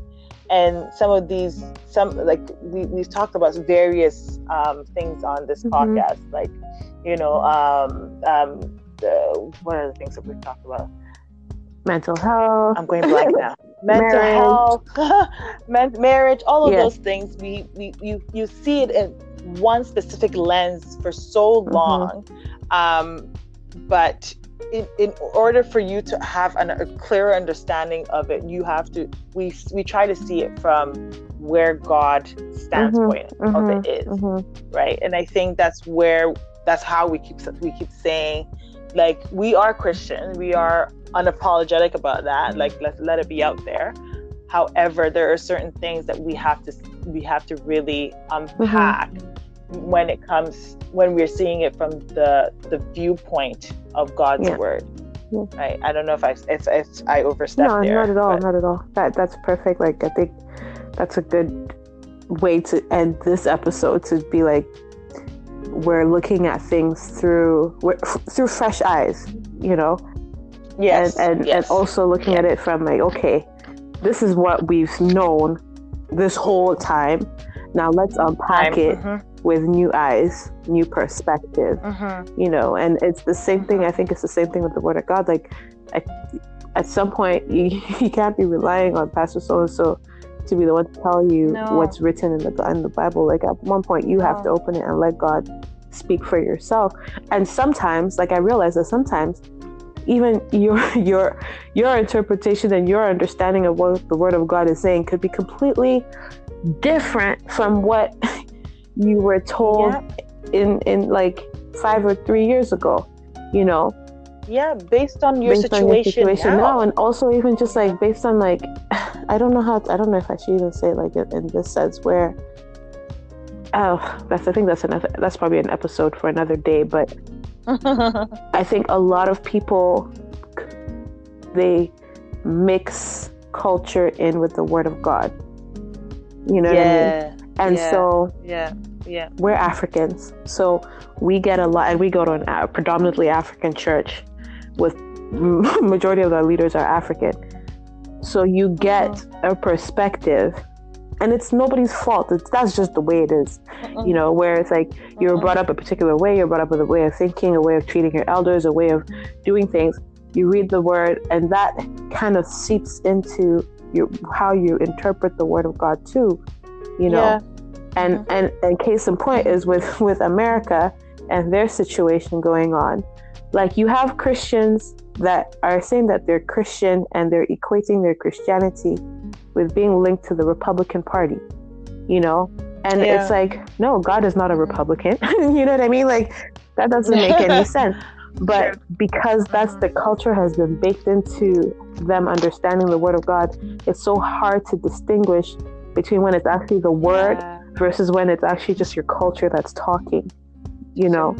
and some of these some like we, we've talked about various um, things on this mm-hmm. podcast like you know um, um, the, what are the things that we've talked about mental health i'm going blank now mental marriage. health men- marriage all of yes. those things we, we you you see it in one specific lens for so mm-hmm. long mm-hmm. um, but in, in order for you to have an, a clearer understanding of it, you have to we we try to see it from where God standpoint mm-hmm, of it mm-hmm, is, mm-hmm. right? And I think that's where that's how we keep we keep saying like we are Christian, we are unapologetic about that. Like let's let it be out there. However, there are certain things that we have to we have to really unpack mm-hmm when it comes when we're seeing it from the the viewpoint of God's yeah. word. Yeah. Right. I don't know if I if, if I overstepped no, there. not at all. But... Not at all. That that's perfect. Like I think that's a good way to end this episode to be like we're looking at things through through fresh eyes, you know. Yes. And and, yes. and also looking at it from like okay, this is what we've known this whole time. Now let's unpack it mm-hmm with new eyes, new perspective, mm-hmm. you know, and it's the same thing. I think it's the same thing with the Word of God. Like, at, at some point, you, you can't be relying on Pastor so and so to be the one to tell you no. what's written in the in the Bible. Like at one point, you no. have to open it and let God speak for yourself. And sometimes, like I realize that sometimes, even your your your interpretation and your understanding of what the Word of God is saying could be completely different from what you were told yeah. in in like five or three years ago. You know, yeah based on your, based situation, on your situation now. now. and also even just like based on like i don't know how to, i don't know if i should even say like in this sense where oh that's i think that's another that's probably an episode for another day but i think a lot of people they mix culture in with the word of god you know yeah, I mean? and yeah, so yeah yeah we're africans so we get a lot and we go to a predominantly african church with majority of our leaders are African. So you get uh-huh. a perspective and it's nobody's fault. It's, that's just the way it is, uh-uh. you know, where it's like you're uh-uh. brought up a particular way, you're brought up with a way of thinking, a way of treating your elders, a way of doing things. You read the word, and that kind of seeps into your, how you interpret the word of God too, you know. Yeah. And, mm-hmm. and and case in point is with with America and their situation going on. Like you have Christians that are saying that they're Christian and they're equating their Christianity with being linked to the Republican Party, you know? And yeah. it's like, no, God is not a Republican. you know what I mean? Like, that doesn't make any sense. But because that's the culture has been baked into them understanding the Word of God, it's so hard to distinguish between when it's actually the Word yeah. versus when it's actually just your culture that's talking you know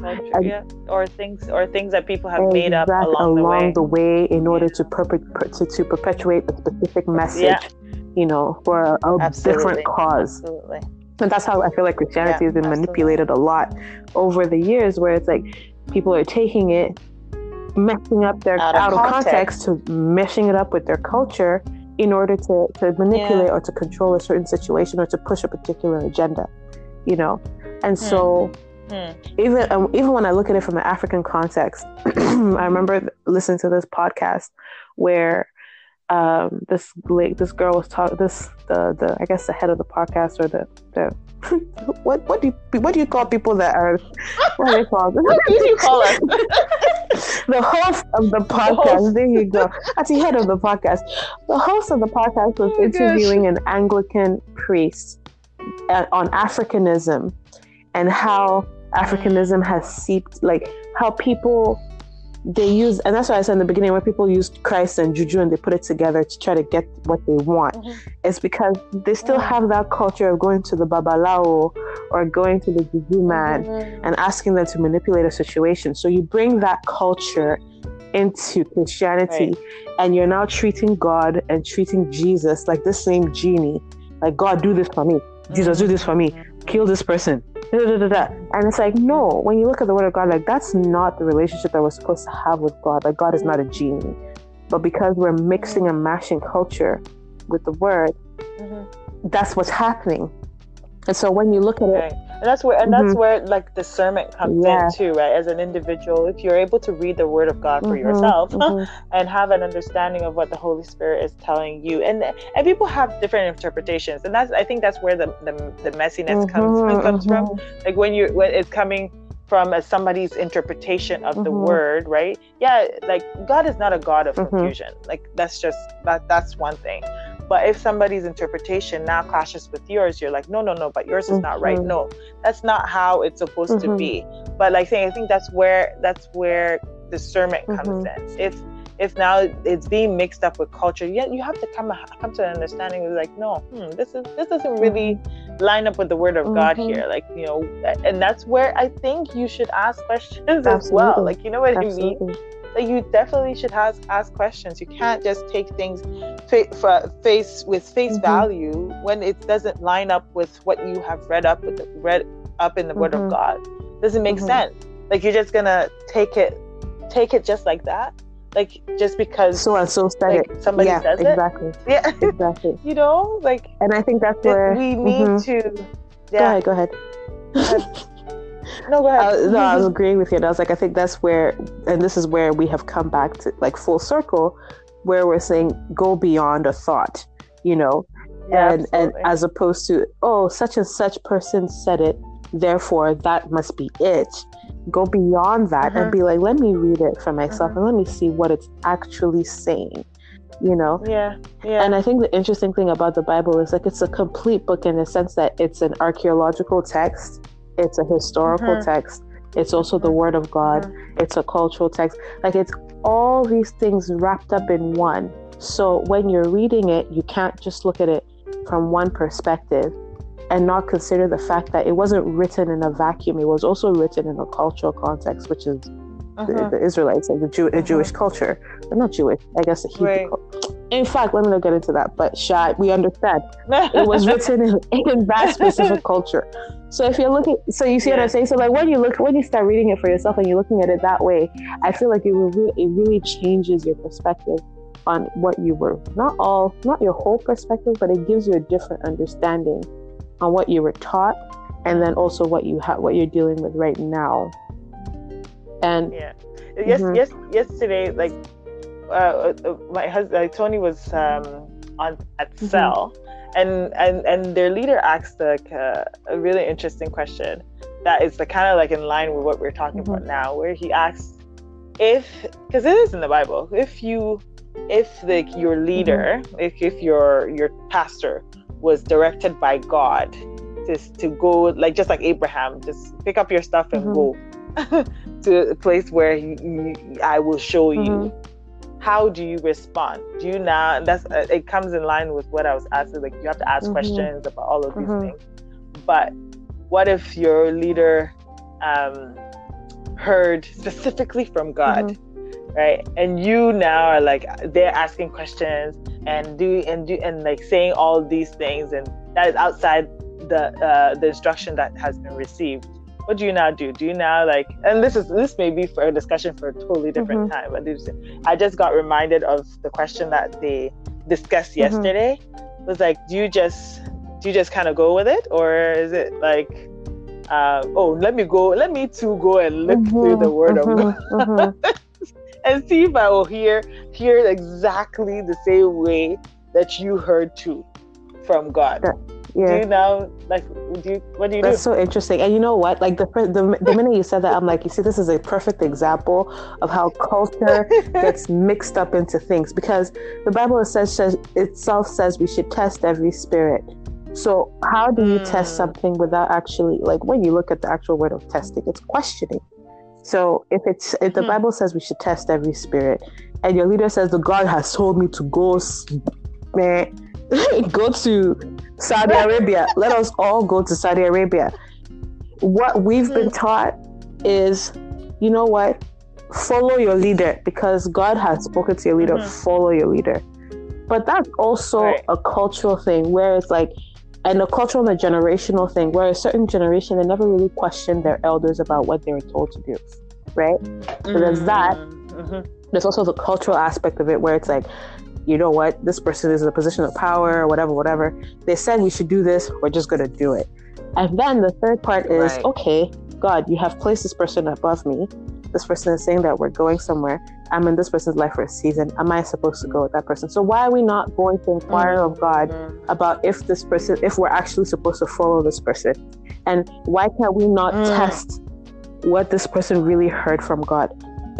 or things or things that people have made up along, along the, way. the way in order to, perpet- to, to perpetuate a specific message yeah. you know for a, a different cause absolutely and that's how i feel like christianity yeah, has been absolutely. manipulated a lot over the years where it's like people are taking it messing up their out of, out of context. context to meshing it up with their culture in order to, to manipulate yeah. or to control a certain situation or to push a particular agenda you know and hmm. so Hmm. Even um, even when I look at it from an African context, I remember listening to this podcast where um, this like this girl was talking this the the I guess the head of the podcast or the the what what do you what do you call people that are what they called? what do you call us? the host of the podcast. The there you go. That's the head of the podcast. The host of the podcast was oh interviewing gosh. an Anglican priest uh, on Africanism and how Africanism has seeped, like how people they use, and that's why I said in the beginning, where people use Christ and Juju and they put it together to try to get what they want. Mm-hmm. It's because they still mm-hmm. have that culture of going to the Babalawo or going to the Juju man mm-hmm. and asking them to manipulate a situation. So you bring that culture into Christianity right. and you're now treating God and treating Jesus like the same genie. Like, God, do this for me. Jesus, do this for me. Kill this person. And it's like no when you look at the word of god like that's not the relationship that we're supposed to have with god. Like god is not a genie. But because we're mixing and mashing culture with the word mm-hmm. that's what's happening. And so when you look at it and that's where and mm-hmm. that's where like discernment comes yeah. in too right as an individual if you're able to read the word of god for mm-hmm. yourself mm-hmm. and have an understanding of what the holy spirit is telling you and and people have different interpretations and that's i think that's where the the, the messiness comes mm-hmm. comes from mm-hmm. like when you when it's coming from a, somebody's interpretation of mm-hmm. the word, right? Yeah, like God is not a God of mm-hmm. confusion. Like that's just that that's one thing. But if somebody's interpretation now clashes with yours, you're like, no, no, no, but yours is mm-hmm. not right. Mm-hmm. No, that's not how it's supposed to be. Mm-hmm. But like saying, I think that's where that's where discernment comes mm-hmm. in. If if now it's being mixed up with culture, yeah, you have to come come to an understanding of like, no, hmm, this is this doesn't really mm-hmm. line up with the word of mm-hmm. God here. Like, you know, and that's where I think you should ask questions Absolutely. as well. Like, you know what Absolutely. I mean? Like, you definitely should ask ask questions. You can't just take things fa- face with face mm-hmm. value when it doesn't line up with what you have read up with the, read up in the Word of mm-hmm. God. Doesn't make mm-hmm. sense. Like, you're just gonna take it take it just like that like just because so and so said like, it. Somebody yeah, says exactly. it. Yeah, exactly. you know, like, and I think that's where we need mm-hmm. to. Yeah. Go ahead. Go ahead. no, go ahead. Uh, no, I was agreeing with you. And I was like, I think that's where, and this is where we have come back to like full circle, where we're saying go beyond a thought. You know, Yeah, and and as opposed to oh such and such person said it, therefore that must be it. Go beyond that mm-hmm. and be like, let me read it for myself mm-hmm. and let me see what it's actually saying. You know? Yeah. Yeah. And I think the interesting thing about the Bible is like it's a complete book in the sense that it's an archaeological text, it's a historical mm-hmm. text, it's also the word of God, mm-hmm. it's a cultural text. Like it's all these things wrapped up in one. So when you're reading it, you can't just look at it from one perspective and not consider the fact that it wasn't written in a vacuum. It was also written in a cultural context, which is uh-huh. the, the, Israelites, like the, Jew, the uh-huh. Jewish culture, but not Jewish, I guess the Hebrew. Right. In fact, let me not get into that. But shy, we understand it was written in, in that specific culture. So if you're looking, so you see yeah. what I'm saying. So like when you look, when you start reading it for yourself and you're looking at it that way, I feel like it will really, it really changes your perspective on what you were not all not your whole perspective but it gives you a different understanding on what you were taught and then also what you have what you're dealing with right now and yeah yes mm-hmm. yes yesterday like uh, uh my husband uh, tony was um on at mm-hmm. cell and and and their leader asked like a, a really interesting question that is the kind of like in line with what we're talking mm-hmm. about now where he asks if because it is in the bible if you if like your leader, mm-hmm. if, if your your pastor was directed by God to, to go like just like Abraham, just pick up your stuff and mm-hmm. go to a place where he, he, I will show mm-hmm. How do you respond? Do you now? That's uh, it comes in line with what I was asking. Like you have to ask mm-hmm. questions about all of these mm-hmm. things. But what if your leader um, heard specifically from God? Mm-hmm right and you now are like they're asking questions and do and do and like saying all these things and that is outside the uh, the instruction that has been received what do you now do do you now like and this is this may be for a discussion for a totally different mm-hmm. time but i just got reminded of the question that they discussed mm-hmm. yesterday it was like do you just do you just kind of go with it or is it like uh, oh let me go let me too go and look mm-hmm. through the word of mm-hmm. god mm-hmm. and see if I will hear hear exactly the same way that you heard too from God. Yeah. Do you now like do you, what do you That's do? so interesting. And you know what? Like the, the the minute you said that, I'm like, you see, this is a perfect example of how culture gets mixed up into things because the Bible says, says itself says we should test every spirit. So how do you mm. test something without actually like when you look at the actual word of testing, it's questioning. So if it's if the hmm. Bible says we should test every spirit, and your leader says the God has told me to go, man, go to Saudi Arabia. Let us all go to Saudi Arabia. What we've been hmm. taught is, you know what? Follow your leader because God has spoken to your leader. Mm-hmm. Follow your leader. But that's also right. a cultural thing where it's like and a cultural and a generational thing where a certain generation they never really questioned their elders about what they were told to do right so there's that mm-hmm. there's also the cultural aspect of it where it's like you know what this person is in a position of power or whatever whatever they said we should do this we're just going to do it and then the third part is right. okay god you have placed this person above me this person is saying that we're going somewhere. I'm in this person's life for a season. Am I supposed to go with that person? So why are we not going to inquire mm-hmm. of God mm-hmm. about if this person, if we're actually supposed to follow this person? And why can't we not mm. test what this person really heard from God?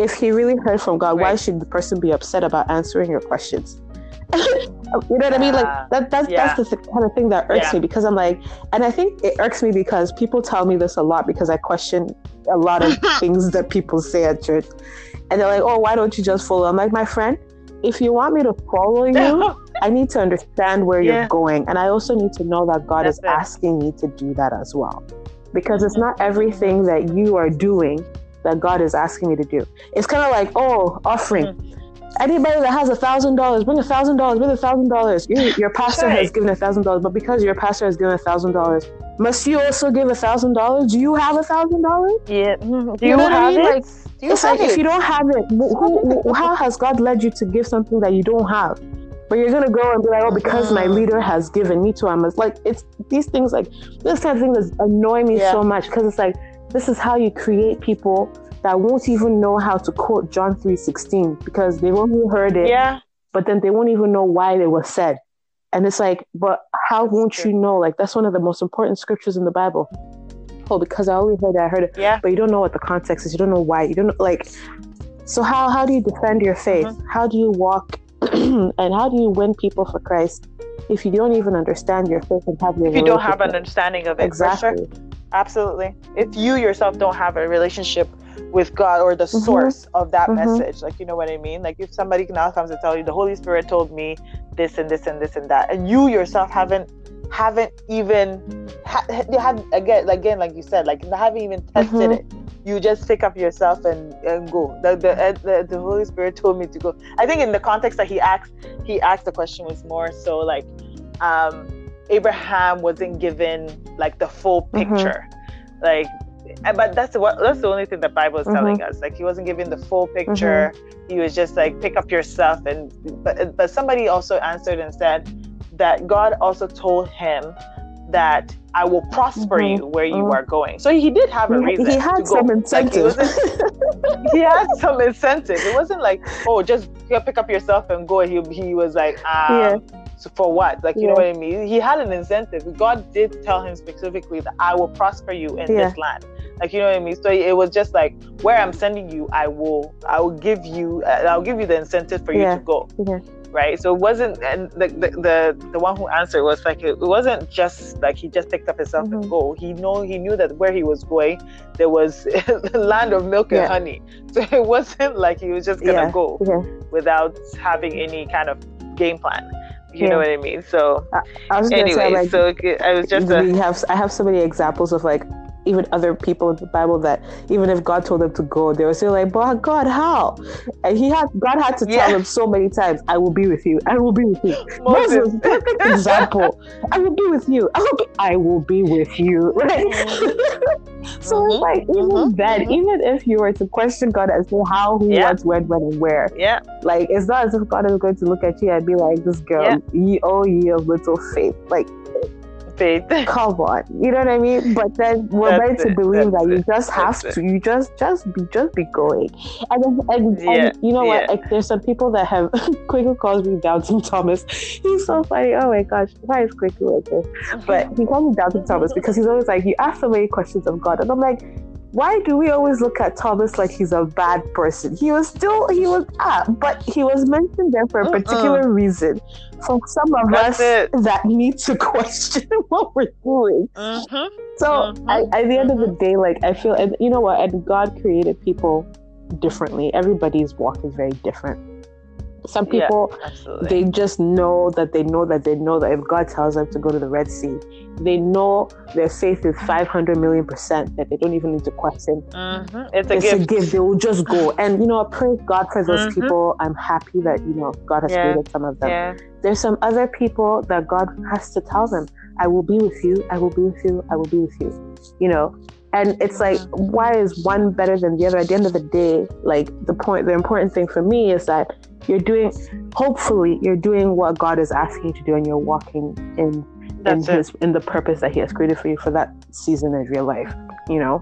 If he really heard from God, right. why should the person be upset about answering your questions? you know what I mean? Like that, that's yeah. that's the kind of thing that irks yeah. me because I'm like, and I think it irks me because people tell me this a lot because I question a lot of things that people say at church, and they're like, "Oh, why don't you just follow?" I'm like, my friend, if you want me to follow you, I need to understand where you're going, and I also need to know that God that's is it. asking me to do that as well, because it's mm-hmm. not everything mm-hmm. that you are doing that God is asking me to do. It's kind of like, oh, offering. Mm-hmm Anybody that has a thousand dollars, bring a thousand dollars, bring a thousand dollars. Your pastor has given a thousand dollars, but because your pastor has given a thousand dollars, must you also give a thousand dollars? Do you have a thousand dollars? Yeah. Do you, you know have I mean? it? Like, it's like it? if you don't have it, who, who, how has God led you to give something that you don't have? But you're gonna go and be like, oh, because my mm. leader has given me to him. It's like it's these things like this kind of thing that's annoying me yeah. so much because it's like this is how you create people that won't even know how to quote John 3:16 because they've only heard it. Yeah. But then they won't even know why it was said. And it's like, but how won't you know? Like that's one of the most important scriptures in the Bible. Oh, because I only heard it, I heard it. Yeah. But you don't know what the context is. You don't know why. You don't know like so how how do you defend your faith? Mm-hmm. How do you walk and how do you win people for Christ if you don't even understand your faith and have your if you don't have an understanding of it exactly. Absolutely if you yourself don't have a relationship with God or the mm-hmm. source of that mm-hmm. message. Like, you know what I mean? Like, if somebody now comes to tell you the Holy Spirit told me this and this and this and that, and you yourself haven't haven't even ha- have again again like you said like haven't even tested mm-hmm. it you just pick up yourself and, and go the, the, the the holy spirit told me to go i think in the context that he asked he asked the question was more so like um abraham wasn't given like the full mm-hmm. picture mm-hmm. like but that's what that's the only thing the bible is mm-hmm. telling us like he wasn't given the full picture mm-hmm. he was just like pick up your stuff and but but somebody also answered and said that god also told him that I will prosper mm-hmm. you where you mm-hmm. are going. So he did have a reason. He had some incentive. Like he had some incentive. It wasn't like, oh, just pick up yourself and go. He, he was like, um, yeah. So for what? Like, you yeah. know what I mean? He had an incentive. God did tell him specifically that I will prosper you in yeah. this land. Like you know what I mean. So it was just like where I'm sending you, I will, I will give you, uh, I'll give you the incentive for you to go. Right. So it wasn't, and the, the the, the one who answered was like it, wasn't just like he just picked up himself mm-hmm. and go. He know he knew that where he was going, there was the land of milk and honey. So it wasn't like he was just gonna go without having any kind of game plan. You yeah. know what I mean? So, I, I anyway, say, like, so I was just. Uh, we a, have I have so many examples of like even other people in the Bible that even if God told them to go, they were still like, "But God, how?" And He had God had to tell yeah. them so many times, "I will be with you. I will be with you." Moses, perfect example. I will be with you. I will be, I will be with you. Right. Mm-hmm. so mm-hmm. it's like even mm-hmm. then, mm-hmm. even if you were to question God as to how, who, yeah. what, when, when, and where, yeah, like it's not as if God is going to look at you and be like, "This girl, yeah. ye oh ye of little faith," like faith. Come on, you know what I mean? But then we're meant to believe that you just have That's to, it. you just just be just be going. And then, and, yeah. and you know yeah. what? Like, there's some people that have Quickly calls me Doubting Thomas. He's so funny. Oh my gosh, why is Quickly like this? But he calls me Doubting Thomas because he's always like, you ask so many questions of God, and I'm like why do we always look at Thomas like he's a bad person? He was still he was ah, but he was mentioned there for a particular Mm-mm. reason. For some of That's us it. that need to question what we're doing. Mm-hmm. So mm-hmm. I, at the end mm-hmm. of the mm-hmm. day, like I feel, and you know what? And God created people differently. Everybody's walk is very different. Some people, yeah, they just know that they know that they know that if God tells them to go to the Red Sea, they know their faith is 500 million percent that they don't even need to question. Mm-hmm. It's, a, it's gift. a, gift. They will just go. And, you know, I praise God for those mm-hmm. people. I'm happy that, you know, God has yeah. created some of them. Yeah. There's some other people that God has to tell them, I will be with you. I will be with you. I will be with you. You know, and it's like why is one better than the other? At the end of the day like the point the important thing for me is that you're doing hopefully you're doing what god is asking you to do and you're walking in That's in it. his in the purpose that he has created for you for that season of your life you know?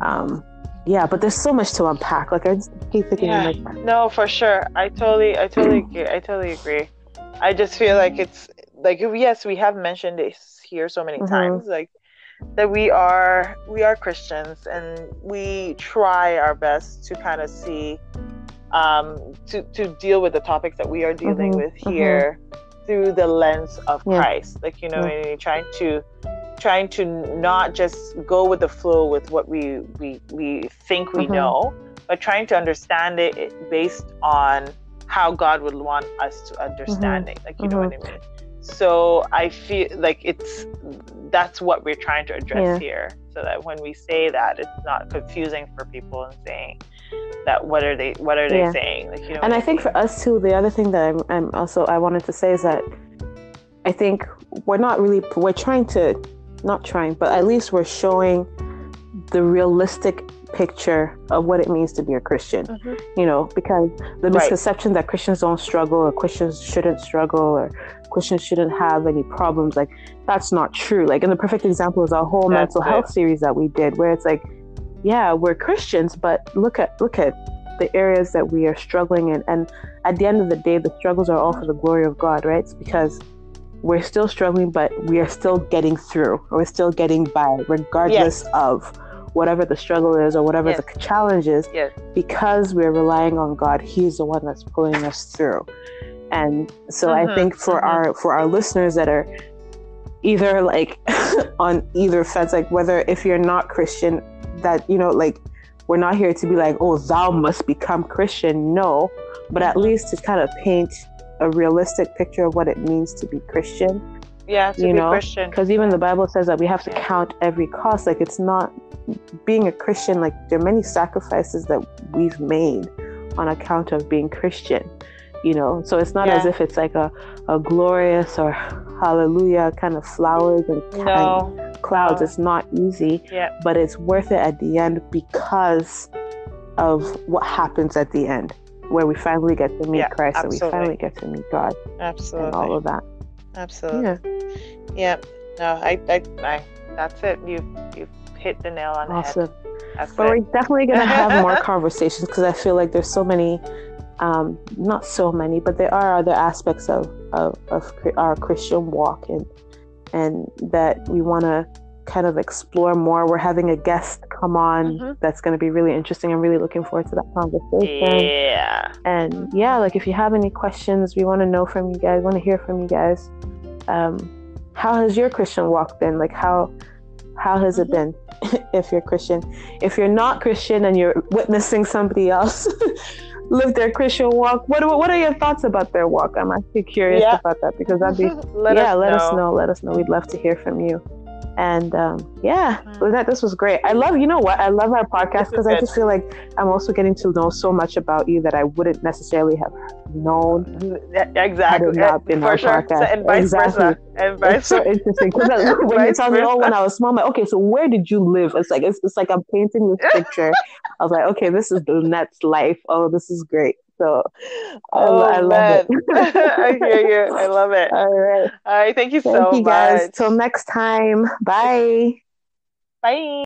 Um yeah but there's so much to unpack. Like i just keep thinking yeah. like no for sure. I totally i totally agree. I totally agree. I just feel like it's like yes we have mentioned this here so many mm-hmm. times. Like that we are we are Christians and we try our best to kind of see um, to to deal with the topics that we are dealing mm-hmm, with mm-hmm. here mm-hmm. through the lens of yeah. Christ. Like you know, yeah. trying to trying to not just go with the flow with what we we we think we mm-hmm. know, but trying to understand it based on how God would want us to understand mm-hmm. it. Like you know what I mm-hmm. mean. So I feel like it's that's what we're trying to address yeah. here so that when we say that it's not confusing for people and saying that what are they what are they yeah. saying like you know and i think for us too the other thing that I'm, I'm also i wanted to say is that i think we're not really we're trying to not trying but at least we're showing the realistic picture of what it means to be a Christian. Mm-hmm. You know, because the misconception right. that Christians don't struggle or Christians shouldn't struggle or Christians shouldn't have any problems, like that's not true. Like, and the perfect example is our whole that's mental it. health series that we did, where it's like, yeah, we're Christians, but look at look at the areas that we are struggling in, and at the end of the day, the struggles are all for the glory of God, right? It's because we're still struggling, but we are still getting through. We're still getting by, regardless yes. of whatever the struggle is or whatever yes. the challenge is. Yes. Because we're relying on God, He's the one that's pulling us through. And so mm-hmm. I think for mm-hmm. our for our listeners that are either like on either fence, like whether if you're not Christian, that you know, like we're not here to be like, oh, thou must become Christian. No, but at mm-hmm. least to kind of paint a realistic picture of what it means to be Christian. Yeah, you know, Christian. Because even the Bible says that we have to count every cost. Like it's not being a Christian. Like there are many sacrifices that we've made on account of being Christian. You know, so it's not yeah. as if it's like a, a glorious or hallelujah kind of flowers and, no. clouds. No. It's not easy, yeah. but it's worth it at the end because of what happens at the end where we finally get to meet yeah, Christ absolutely. and we finally get to meet God. Absolutely. And all of that. Absolutely. Yeah. Yeah. No, I, I, I that's it. You, you hit the nail on the awesome. head. That's but it. we're definitely going to have more conversations because I feel like there's so many, um, not so many, but there are other aspects of, of, of our Christian walk and, and that we want to kind of explore more. We're having a guest come on mm-hmm. that's going to be really interesting. I'm really looking forward to that conversation. Yeah. And yeah, like if you have any questions, we want to know from you guys, want to hear from you guys. Um, how has your Christian walk been? Like how how has it mm-hmm. been if you're Christian? If you're not Christian and you're witnessing somebody else live their Christian walk, what what are your thoughts about their walk? I'm actually curious yeah. about that because that'd be yeah, us let know. us know. Let us know. We'd love to hear from you. And um, yeah, that this was great. I love, you know what? I love our podcast because I just feel like I'm also getting to know so much about you that I wouldn't necessarily have known. exactly. not been For sure. So, and vice exactly. versa. And vice it's so interesting because when you tell me, oh, when I was small, I'm like, okay, so where did you live? It's like it's, it's like I'm painting this picture. I was like, okay, this is the next life. Oh, this is great. So um, oh, I, I love it. I hear you. I love it. All right. All right. Thank you thank so you guys. Till next time. Bye. Bye.